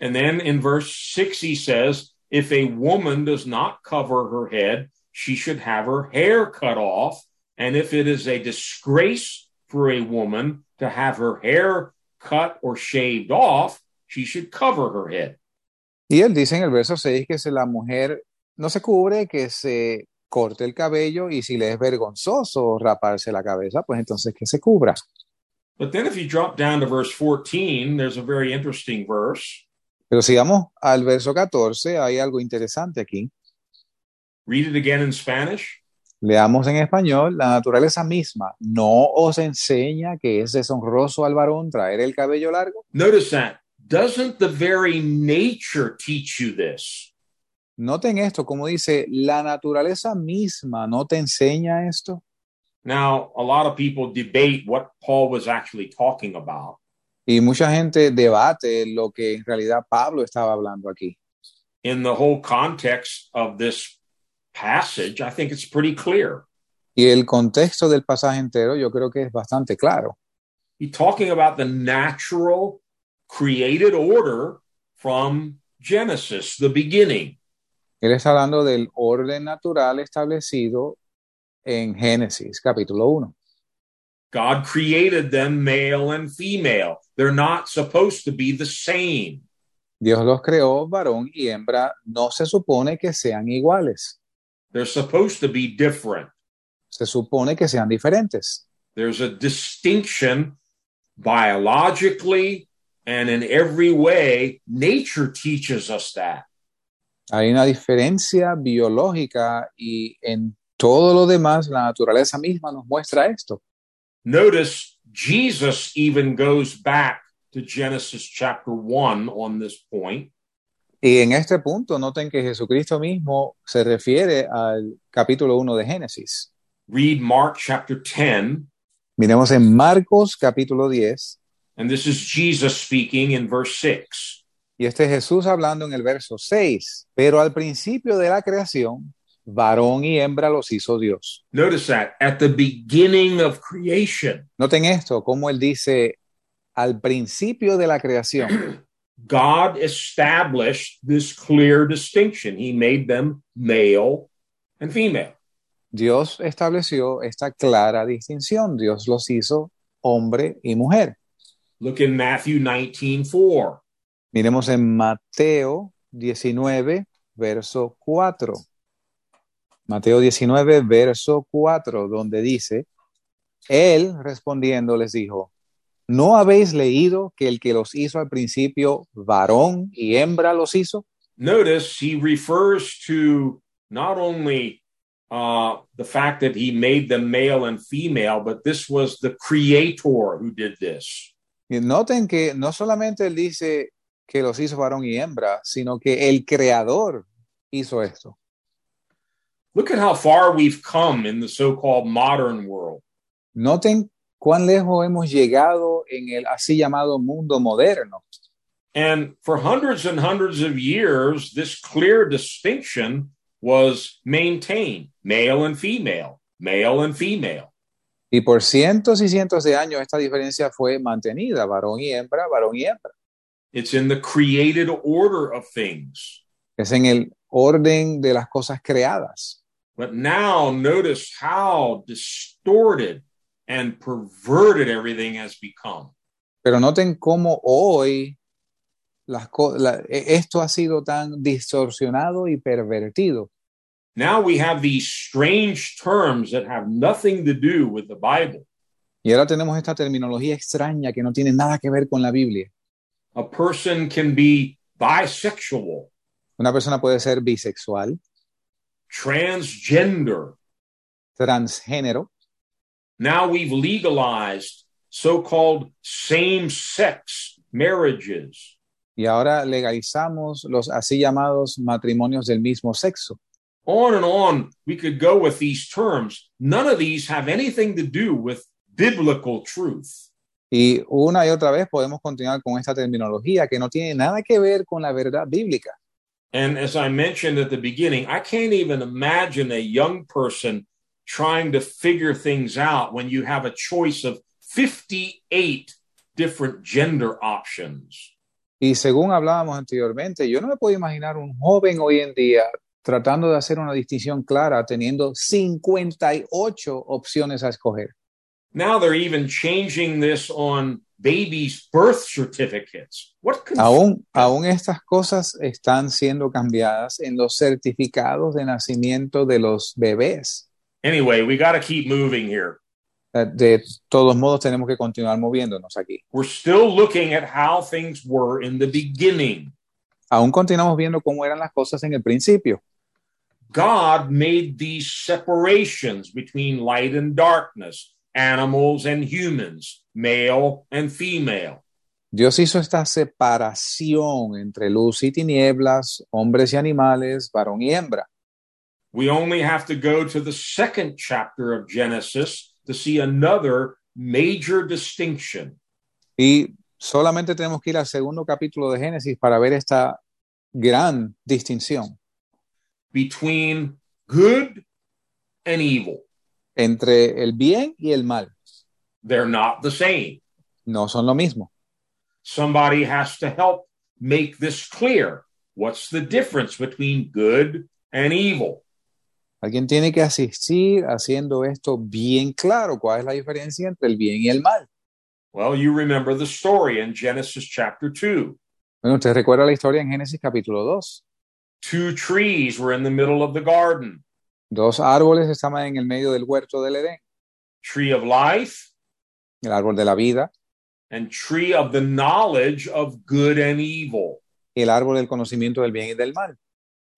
And then in verse 6, he says, If a woman does not cover her head, she should have her hair cut off. And if it is a disgrace for a woman to have her hair cut or shaved off, she should cover her head. Y él dice en el verso 6 que si la mujer no se cubre, que se corte el cabello y si le es vergonzoso raparse la cabeza, pues entonces que se cubra. But then if you drop down to verse 14, there's a very interesting verse. Pero sigamos al verso 14, hay algo interesante aquí. Read it again in Spanish. Leamos en español, la naturaleza misma no os enseña que es deshonroso al varón traer el cabello largo. Notice that. Doesn't the very nature teach you this? Noten esto, como dice, la naturaleza misma no te enseña esto. Now, a lot of people debate what Paul was actually talking about. Y mucha gente debate lo que en realidad Pablo estaba hablando aquí. In the whole context of this passage, I think it's pretty clear. Y el contexto del pasaje entero yo creo que es bastante claro. He's talking about the natural created order from Genesis, the beginning. Él está hablando del orden natural establecido en Génesis capítulo 1. God created them male and female. They're not supposed to be the same. Dios los creó varón y hembra, no se supone que sean iguales, They're supposed to be different. se supone que sean diferentes. There's a distinction biologically and in every way. Nature teaches us that. Hay una diferencia biológica y en todo lo demás la naturaleza misma nos muestra esto. Notice Jesus even goes back to Genesis chapter 1 on this point. Y en este punto noten que Jesucristo mismo se refiere al capítulo 1 de Génesis. Read Mark chapter 10, Miremos en Marcos capítulo 10 and this is Jesus speaking in verse 6. Y este es Jesús hablando en el verso 6. Pero al principio de la creación, varón y hembra los hizo Dios. Notice that at the beginning of creation, Noten esto, como él dice al principio de la creación. <clears throat> God established this clear distinction. He made them male and female. Dios estableció esta clara distinción. Dios los hizo hombre y mujer. Look in Matthew 19 4. Miremos en Mateo 19, verso 4. Mateo 19, verso 4, donde dice, Él respondiendo les dijo, ¿no habéis leído que el que los hizo al principio, varón y hembra los hizo? Notice he refers to not only uh, the fact that he made them male and female, but this was the creator who did this. Y noten que no solamente él dice que los hizo varón y hembra, sino que el creador hizo esto. Look at how far we've come in the so called modern world. Noten cuán lejos hemos llegado en el así llamado mundo moderno. And for hundreds and hundreds of years, this clear distinction was maintained male and female, male and female. Y por cientos y cientos de años esta diferencia fue mantenida, varón y hembra, varón y hembra. It's in the created order of things. Es en el orden de las cosas creadas. But now notice how distorted and perverted everything has become. Pero noten cómo hoy las la- esto ha sido tan distorsionado y pervertido. Now we have these strange terms that have nothing to do with the Bible. Y ahora tenemos esta terminología extraña que no tiene nada que ver con la Biblia. A person can be bisexual, Una persona puede ser bisexual, transgender. transgénero. Now we've legalized so called same sex marriages. Y ahora legalizamos los así llamados matrimonios del mismo sexo. On and on, we could go with these terms. None of these have anything to do with biblical truth. Y una y otra vez podemos continuar con esta terminología que no tiene nada que ver con la verdad bíblica. And as I mentioned at the beginning, I can't even imagine a young person trying to figure things out when you have a choice of 58 different gender options. Y según hablábamos anteriormente, yo no me puedo imaginar un joven hoy en día tratando de hacer una distinción clara teniendo 58 opciones a escoger. Now they're even changing this on babies' birth certificates. What. Aún, aún estas cosas están siendo cambiadas en los certificados de nacimiento de los bebés. Anyway, we got to keep moving here. Eh, De todos modos, tenemos que continuar moviéndonos aquí. We're still looking at how things were in the beginning. Aún continuamos viendo cómo eran las cosas en el principio. God made these separations between light and darkness, animals and humans, male and female. Dios hizo esta separación entre luz y tinieblas, hombres y animales, varón y hembra. We only have to go to the second chapter of Genesis to see another major distinction. Y solamente tenemos que ir al segundo capítulo de Génesis para ver esta gran distinción between good and evil. Entre el bien y el mal. They're not the same. No son lo mismo. Somebody has to help make this clear. What's the difference between good and evil? Alguien tiene que asistir haciendo esto bien claro. ¿Cuál es la diferencia entre el bien y el mal? Well, you remember the story in Genesis chapter 2. Bueno, usted recuerda la historia en Génesis capítulo 2. Two trees were in the middle of the garden Dos árboles estaban en el medio del huerto del Edén. tree of life El árbol de la vida and tree of the knowledge of good and evil. el árbol del conocimiento del bien y del mal.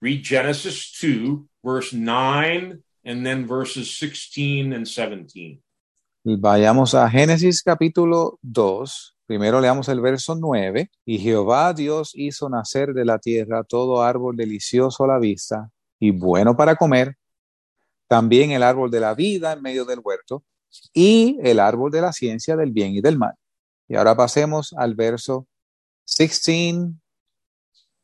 Read Genesis 2, verse 9, and then verses 16 and 17. Vayamos a Génesis capítulo 2. Primero leamos el verso 9. Y Jehová Dios hizo nacer de la tierra todo árbol delicioso a la vista y bueno para comer, también el árbol de la vida en medio del huerto y el árbol de la ciencia del bien y del mal. Y ahora pasemos al verso 16,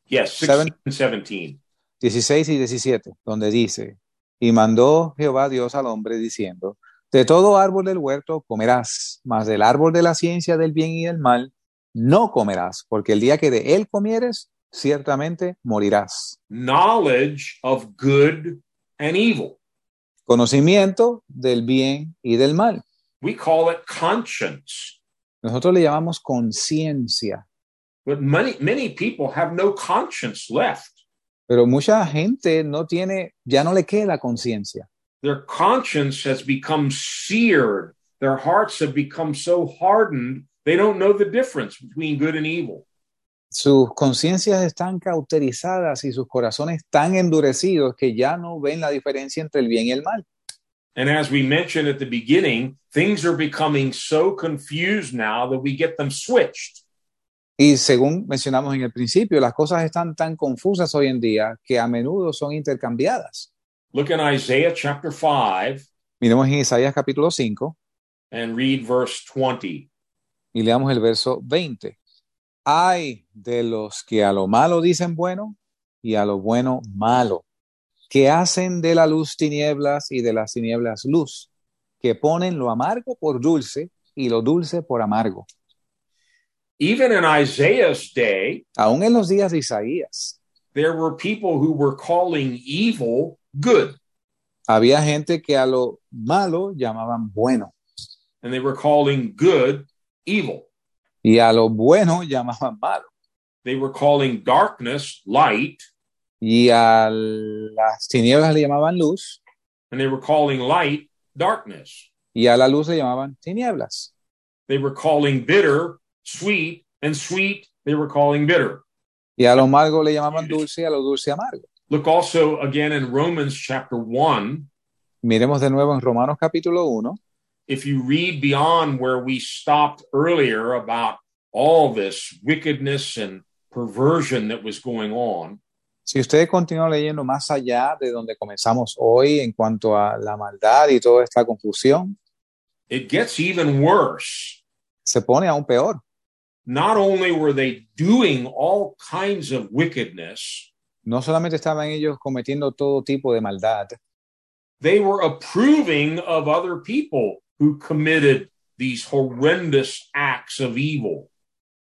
Yes, 16 and 17. 16 y 17, donde dice, y mandó Jehová Dios al hombre diciendo, de todo árbol del huerto comerás, mas del árbol de la ciencia del bien y del mal no comerás, porque el día que de él comieres, ciertamente morirás. Knowledge of good and evil. Conocimiento del bien y del mal. We call it conscience. Nosotros le llamamos conciencia, But many, many people have no conscience left. pero mucha gente no tiene, ya no le queda conciencia. Their conscience has become seared. Their hearts have become so hardened, they don't know the difference between good and evil. Sus conciencias están cauterizadas y sus corazones tan endurecidos que ya no ven la diferencia entre el bien y el mal. And as we mentioned at the beginning, things are becoming so confused now that we get them switched. Y según mencionamos en el principio, las cosas están tan confusas hoy en día que a menudo son intercambiadas. Look in Isaiah chapter 5 Miremos en Isaías capítulo 5 and read verse 20. y leamos el verso 20. Ay de los que a lo malo dicen bueno y a lo bueno malo, que hacen de la luz tinieblas y de las tinieblas luz, que ponen lo amargo por dulce y lo dulce por amargo. Even in Isaiah's day, Aún en los días de Isaías, there were people who were calling evil good. Había gente que a lo malo llamaban bueno and they were calling good evil. Y a lo bueno llamaban malo. They were calling darkness light, Y a las tinieblas le llamaban luz and they were calling light darkness. y a la luz le llamaban tinieblas. They were calling bitter sweet, and sweet they were calling bitter. Y a lo amargo le llamaban dulce y a lo dulce amargo. Look also again in Romans chapter 1. Miremos de nuevo en Romanos capítulo 1. If you read beyond where we stopped earlier about all this wickedness and perversion that was going on, Si ustedes continúan leyendo más allá de donde comenzamos hoy en cuanto a la maldad y toda esta confusión, it gets even worse. se pone aún peor. Not only were they doing all kinds of wickedness, No solamente estaban ellos cometiendo todo tipo de maldad, they were approving of other people who committed these horrendous acts of evil.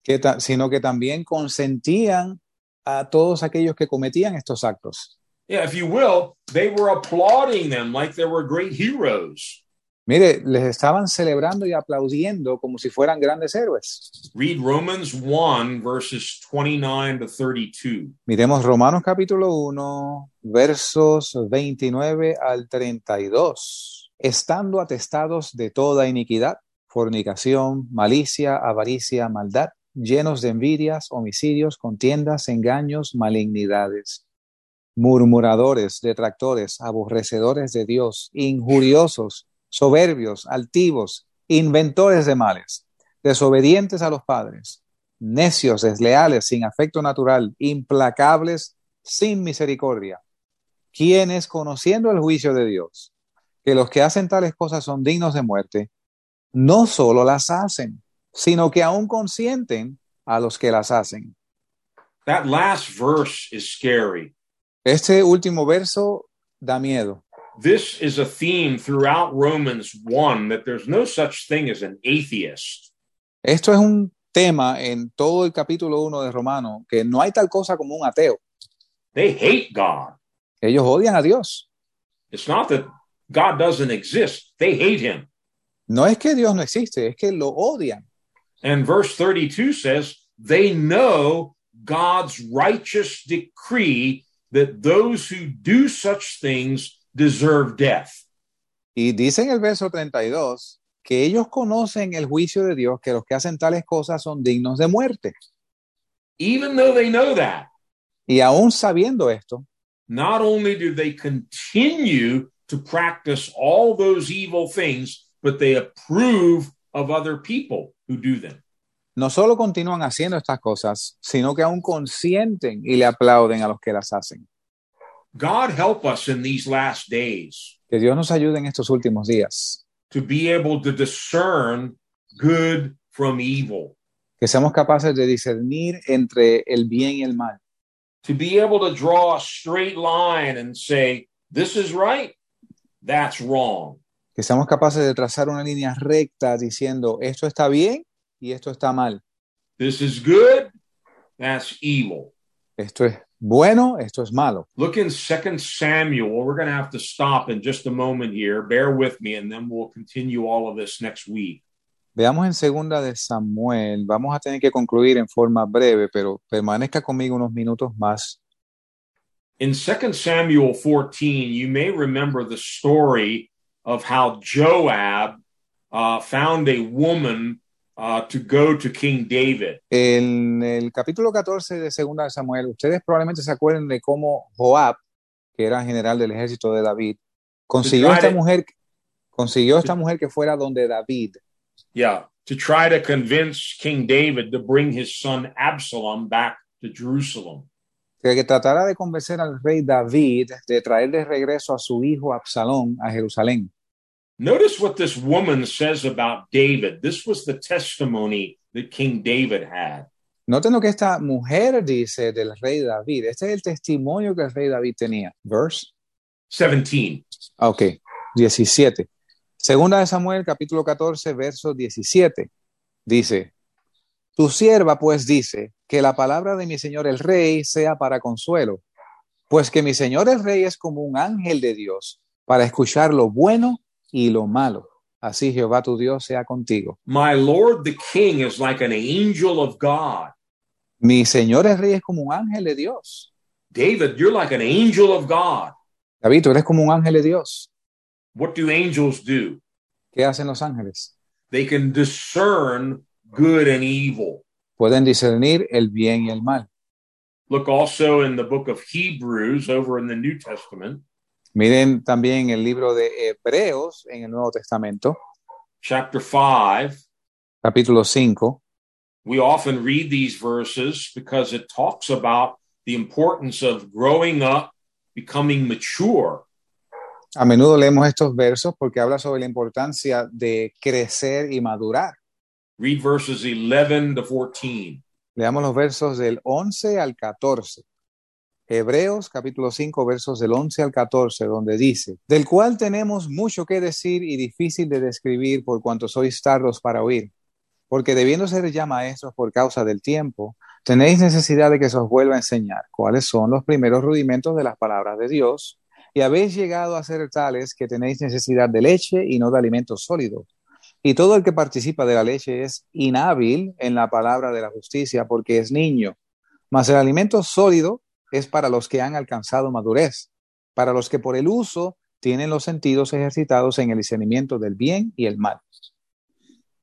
que sino que también consentían a todos aquellos que cometían estos actos. Yeah, if you will, they were applauding them like they were great heroes. Mire, les estaban celebrando y aplaudiendo como si fueran grandes héroes. Read Romans 1, verses 29 to 32. Miremos Romanos capítulo 1, versos 29 al 32. Estando atestados de toda iniquidad, fornicación, malicia, avaricia, maldad, llenos de envidias, homicidios, contiendas, engaños, malignidades, murmuradores, detractores, aborrecedores de Dios, injuriosos, soberbios, altivos, inventores de males, desobedientes a los padres, necios, desleales, sin afecto natural, implacables, sin misericordia, quienes, conociendo el juicio de Dios, que los que hacen tales cosas son dignos de muerte, no solo las hacen, sino que aún consienten a los que las hacen. That last verse is scary. Este último verso da miedo. This is a theme throughout Romans 1 that there's no such thing as an atheist. Esto es un tema en todo el capítulo 1 de Romano, que no hay tal cosa como un ateo. They hate God. Ellos odian a Dios. It's not that God doesn't exist, they hate him. No es que Dios no existe, es que lo odian. And verse 32 says, they know God's righteous decree that those who do such things deserve death. Y dice en el verso 32 que ellos conocen el juicio de Dios, que los que hacen tales cosas son dignos de muerte. Even though they know that, Y aún sabiendo esto, not only do they continue to practice all those evil things, but they approve of other people who do them. no solo continúan haciendo estas cosas, sino que aún consienten y le aplauden a los que las hacen. God help us in these last days Que Dios nos ayude en estos últimos días, to be able to discern good from evil, que seamos capaces de discernir entre el bien y el mal, to be able to draw a straight line and say, this is right, that's wrong. que seamos capaces de trazar una línea recta diciendo esto está bien y esto está mal, This is good, that's evil. esto es bueno, esto es malo. Look in Second Samuel. We're going to have to stop in just a moment here. Bear with me, and then we'll continue all of this next week. Veamos en segunda de Samuel, vamos a tener que concluir en forma breve, pero permanezca conmigo unos minutos más. In 2 Samuel 14, you may remember the story of how Joab uh, found a woman uh, to go to King David. En el capítulo 14 de segunda de Samuel, ustedes probablemente se acuerden de cómo Joab, que era general del ejército de David, consiguió esta mujer, consiguió esta mujer que fuera donde David Yeah, to try to convince King David to bring his son Absalom back to Jerusalem. Que, tratara de convencer al rey David de traer de regreso a su hijo Absalón a Jerusalén. Notice what this woman says about David. This was the testimony that King David had. Noten lo que esta mujer dice del rey David. Este es el testimonio que el rey David tenía. Verse 17. Ok, 17. Segunda de Samuel, capítulo 14, verso 17. Dice, tu sierva pues dice, que la palabra de mi señor el rey sea para consuelo, pues que mi señor el rey es como un ángel de Dios, para escuchar lo bueno y lo malo. Así Jehová tu Dios sea contigo. My Lord the King is like an angel of God. Mi Señor es rey es como un ángel de Dios. David, you're like an angel of God. David, tú eres como un ángel de Dios. What do angels do? ¿Qué hacen los ángeles? They can discern good and evil. Pueden discernir el bien y el mal. Look also in the book of Hebrews over in the New Testament, Miren también el libro de Hebreos en el Nuevo Testamento, chapter 5. capítulo 5. We often read these verses because it talks about the importance of growing up, becoming mature. A menudo leemos estos versos porque habla sobre la importancia de crecer y madurar. Read verses 11 to 14. Leamos los versos del 11 al 14. Hebreos capítulo 5 versos del 11 al 14, donde dice, del cual tenemos mucho que decir y difícil de describir por cuanto sois tardos para oír, porque debiendo ser ya maestros por causa del tiempo, tenéis necesidad de que se os vuelva a enseñar cuáles son los primeros rudimentos de las palabras de Dios, y habéis llegado a ser tales que tenéis necesidad de leche y no de alimento sólido. Y todo el que participa de la leche es inhábil en la palabra de la justicia porque es niño. Mas el alimento sólido es para los que han alcanzado madurez, para los que por el uso tienen los sentidos ejercitados en el discernimiento del bien y el mal.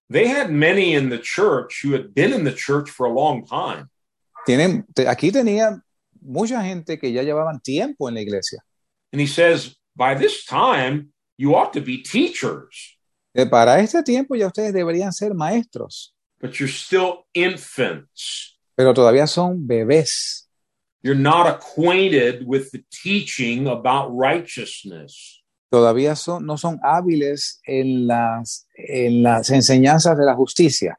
They had many in the church who had been in the church for a long time. Tienen, aquí tenía mucha gente que ya llevaban tiempo en la iglesia. And he says, by this time, you ought to be teachers, Para este tiempo ya ustedes deberían ser maestros, but you're still infants. pero todavía son bebés. You're not acquainted with the teaching about righteousness. Todavía son, no son hábiles en las, en las enseñanzas de la justicia.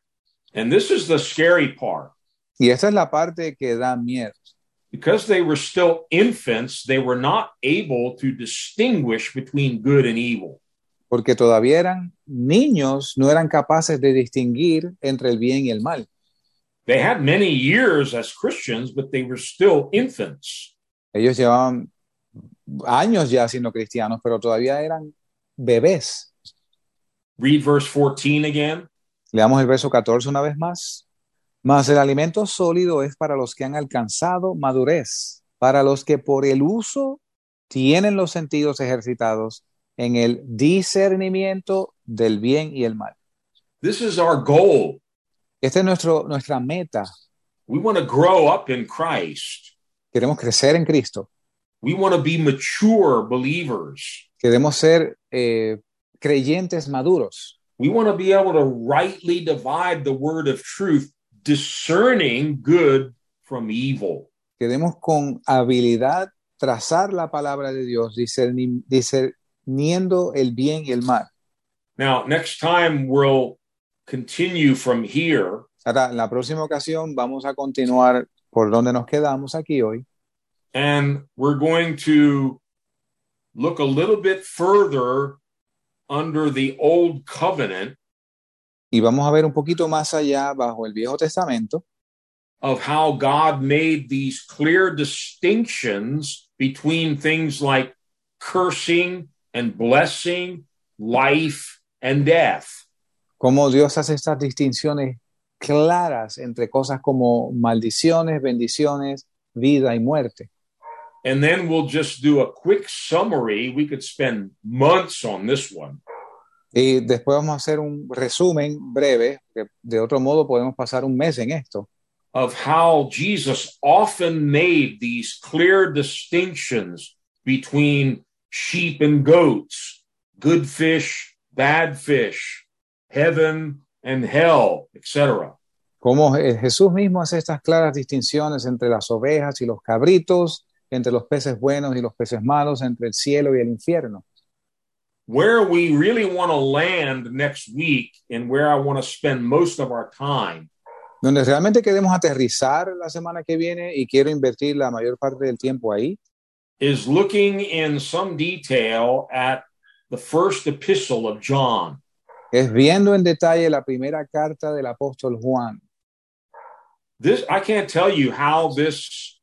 And this is the scary part. Y esta es la parte que da miedo. Because they were still infants, they were not able to distinguish between good and evil. Porque todavía eran niños, no eran capaces de distinguir entre el bien y el mal. They had many years as Christians, but they were still infants. Ellos llevaban años ya siendo cristianos, pero todavía eran bebés. Read verse 14 again. Leamos el verso 14 una vez más. Mas el alimento sólido es para los que han alcanzado madurez, para los que por el uso tienen los sentidos ejercitados en el discernimiento del bien y el mal. This is our goal. Esta es nuestro, nuestra meta. We want to grow up in Christ. Queremos crecer en Cristo. We want to be mature believers. Queremos ser eh, creyentes maduros. We want to be able to rightly divide the word of truth, discerning good from evil. Queremos con habilidad trazar la palabra de Dios, discerni- discerniendo el bien y el mal. Now, next time we'll continue from here Ahora, en la próxima ocasión vamos a continuar por donde nos quedamos aquí hoy and we're going to look a little bit further under the old covenant y vamos a ver un poquito más allá bajo el Viejo Testamento of how God made these clear distinctions between things like cursing and blessing, life and death. cómo Dios hace estas distinciones claras entre cosas como maldiciones, bendiciones, vida y muerte. And then we'll just do a quick summary. We could spend months on this one Y después vamos a hacer un resumen breve, que de otro modo podemos pasar un mes en esto, of how Jesus often made these clear distinctions between sheep and goats, good fish, bad fish, heaven and hell, etc. cómo Je- Jesús mismo hace estas claras distinciones entre las ovejas y los cabritos, entre los peces buenos y los peces malos, entre el cielo y el infierno. Where we really want to land next week and where I want to spend most of our time Donde realmente queremos aterrizar la semana que viene y quiero invertir la mayor parte del tiempo ahí, is looking in some detail at the first epistle of John. es viendo en detalle la primera carta del apóstol Juan. This I can't tell you how this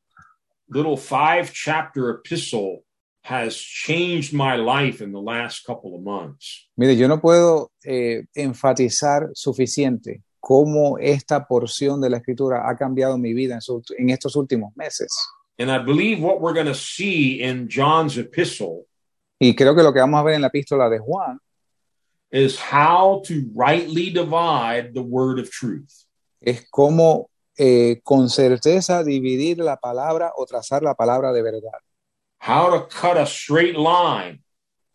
little five chapter epistle has changed my life in the last couple of months. Mire, yo no puedo eh, enfatizar suficiente cómo esta porción de la escritura ha cambiado mi vida en, su- en estos últimos meses. And I believe what we're going to see in John's epistle Y creo que lo que vamos a ver en la epístola de Juan is how to rightly divide the word of truth. es cómo eh, con certeza dividir la palabra o trazar la palabra de verdad. How to cut a straight line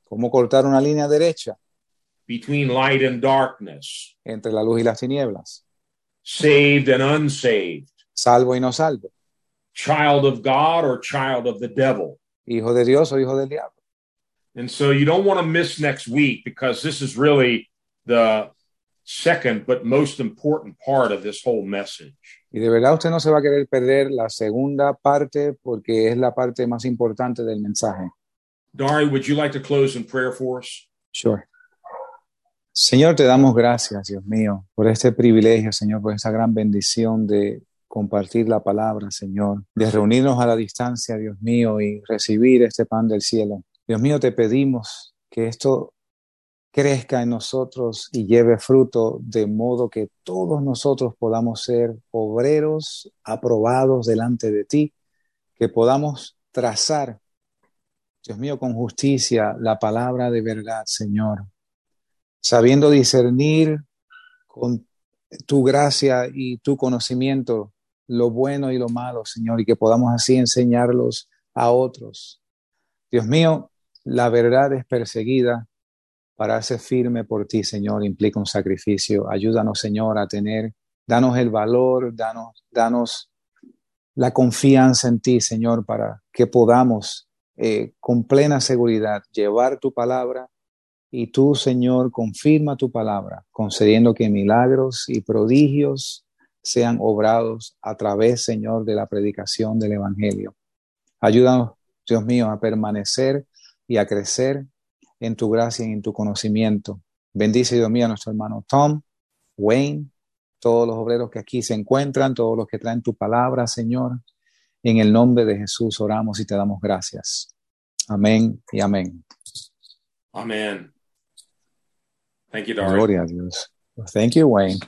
Cómo cortar una línea derecha between light and darkness, entre la luz y las tinieblas, saved and unsaved, salvo y no salvo, child of God or child of the devil. hijo de Dios o hijo del diablo. And so you don't want to miss next week because this is really the second but most important part of this whole message. Y de verdad usted no se va a querer perder la segunda parte porque es la parte más importante del mensaje. Dari, would you like to close in prayer for us? Sure. Señor, te damos gracias, Dios mío, por este privilegio, Señor, por esta gran bendición de compartir la palabra, Señor, de reunirnos a la distancia, Dios mío, y recibir este pan del cielo. Dios mío, te pedimos que esto crezca en nosotros y lleve fruto de modo que todos nosotros podamos ser obreros aprobados delante de ti, que podamos trazar, Dios mío, con justicia la palabra de verdad, Señor, sabiendo discernir con tu gracia y tu conocimiento lo bueno y lo malo, Señor, y que podamos así enseñarlos a otros. Dios mío, la verdad es perseguida. Pararse firme por ti, Señor, implica un sacrificio. Ayúdanos, Señor, a tener, danos el valor, danos, danos la confianza en ti, Señor, para que podamos eh, con plena seguridad llevar tu palabra y tú, Señor, confirma tu palabra, concediendo que milagros y prodigios sean obrados a través, Señor, de la predicación del Evangelio. Ayúdanos, Dios mío, a permanecer y a crecer en tu gracia y en tu conocimiento. Bendice, Dios mío, a nuestro hermano Tom, Wayne, todos los obreros que aquí se encuentran, todos los que traen tu palabra, Señor. En el nombre de Jesús oramos y te damos gracias. Amén y amén. Amen. Thank you. Gloria a Dios. Thank you, Wayne.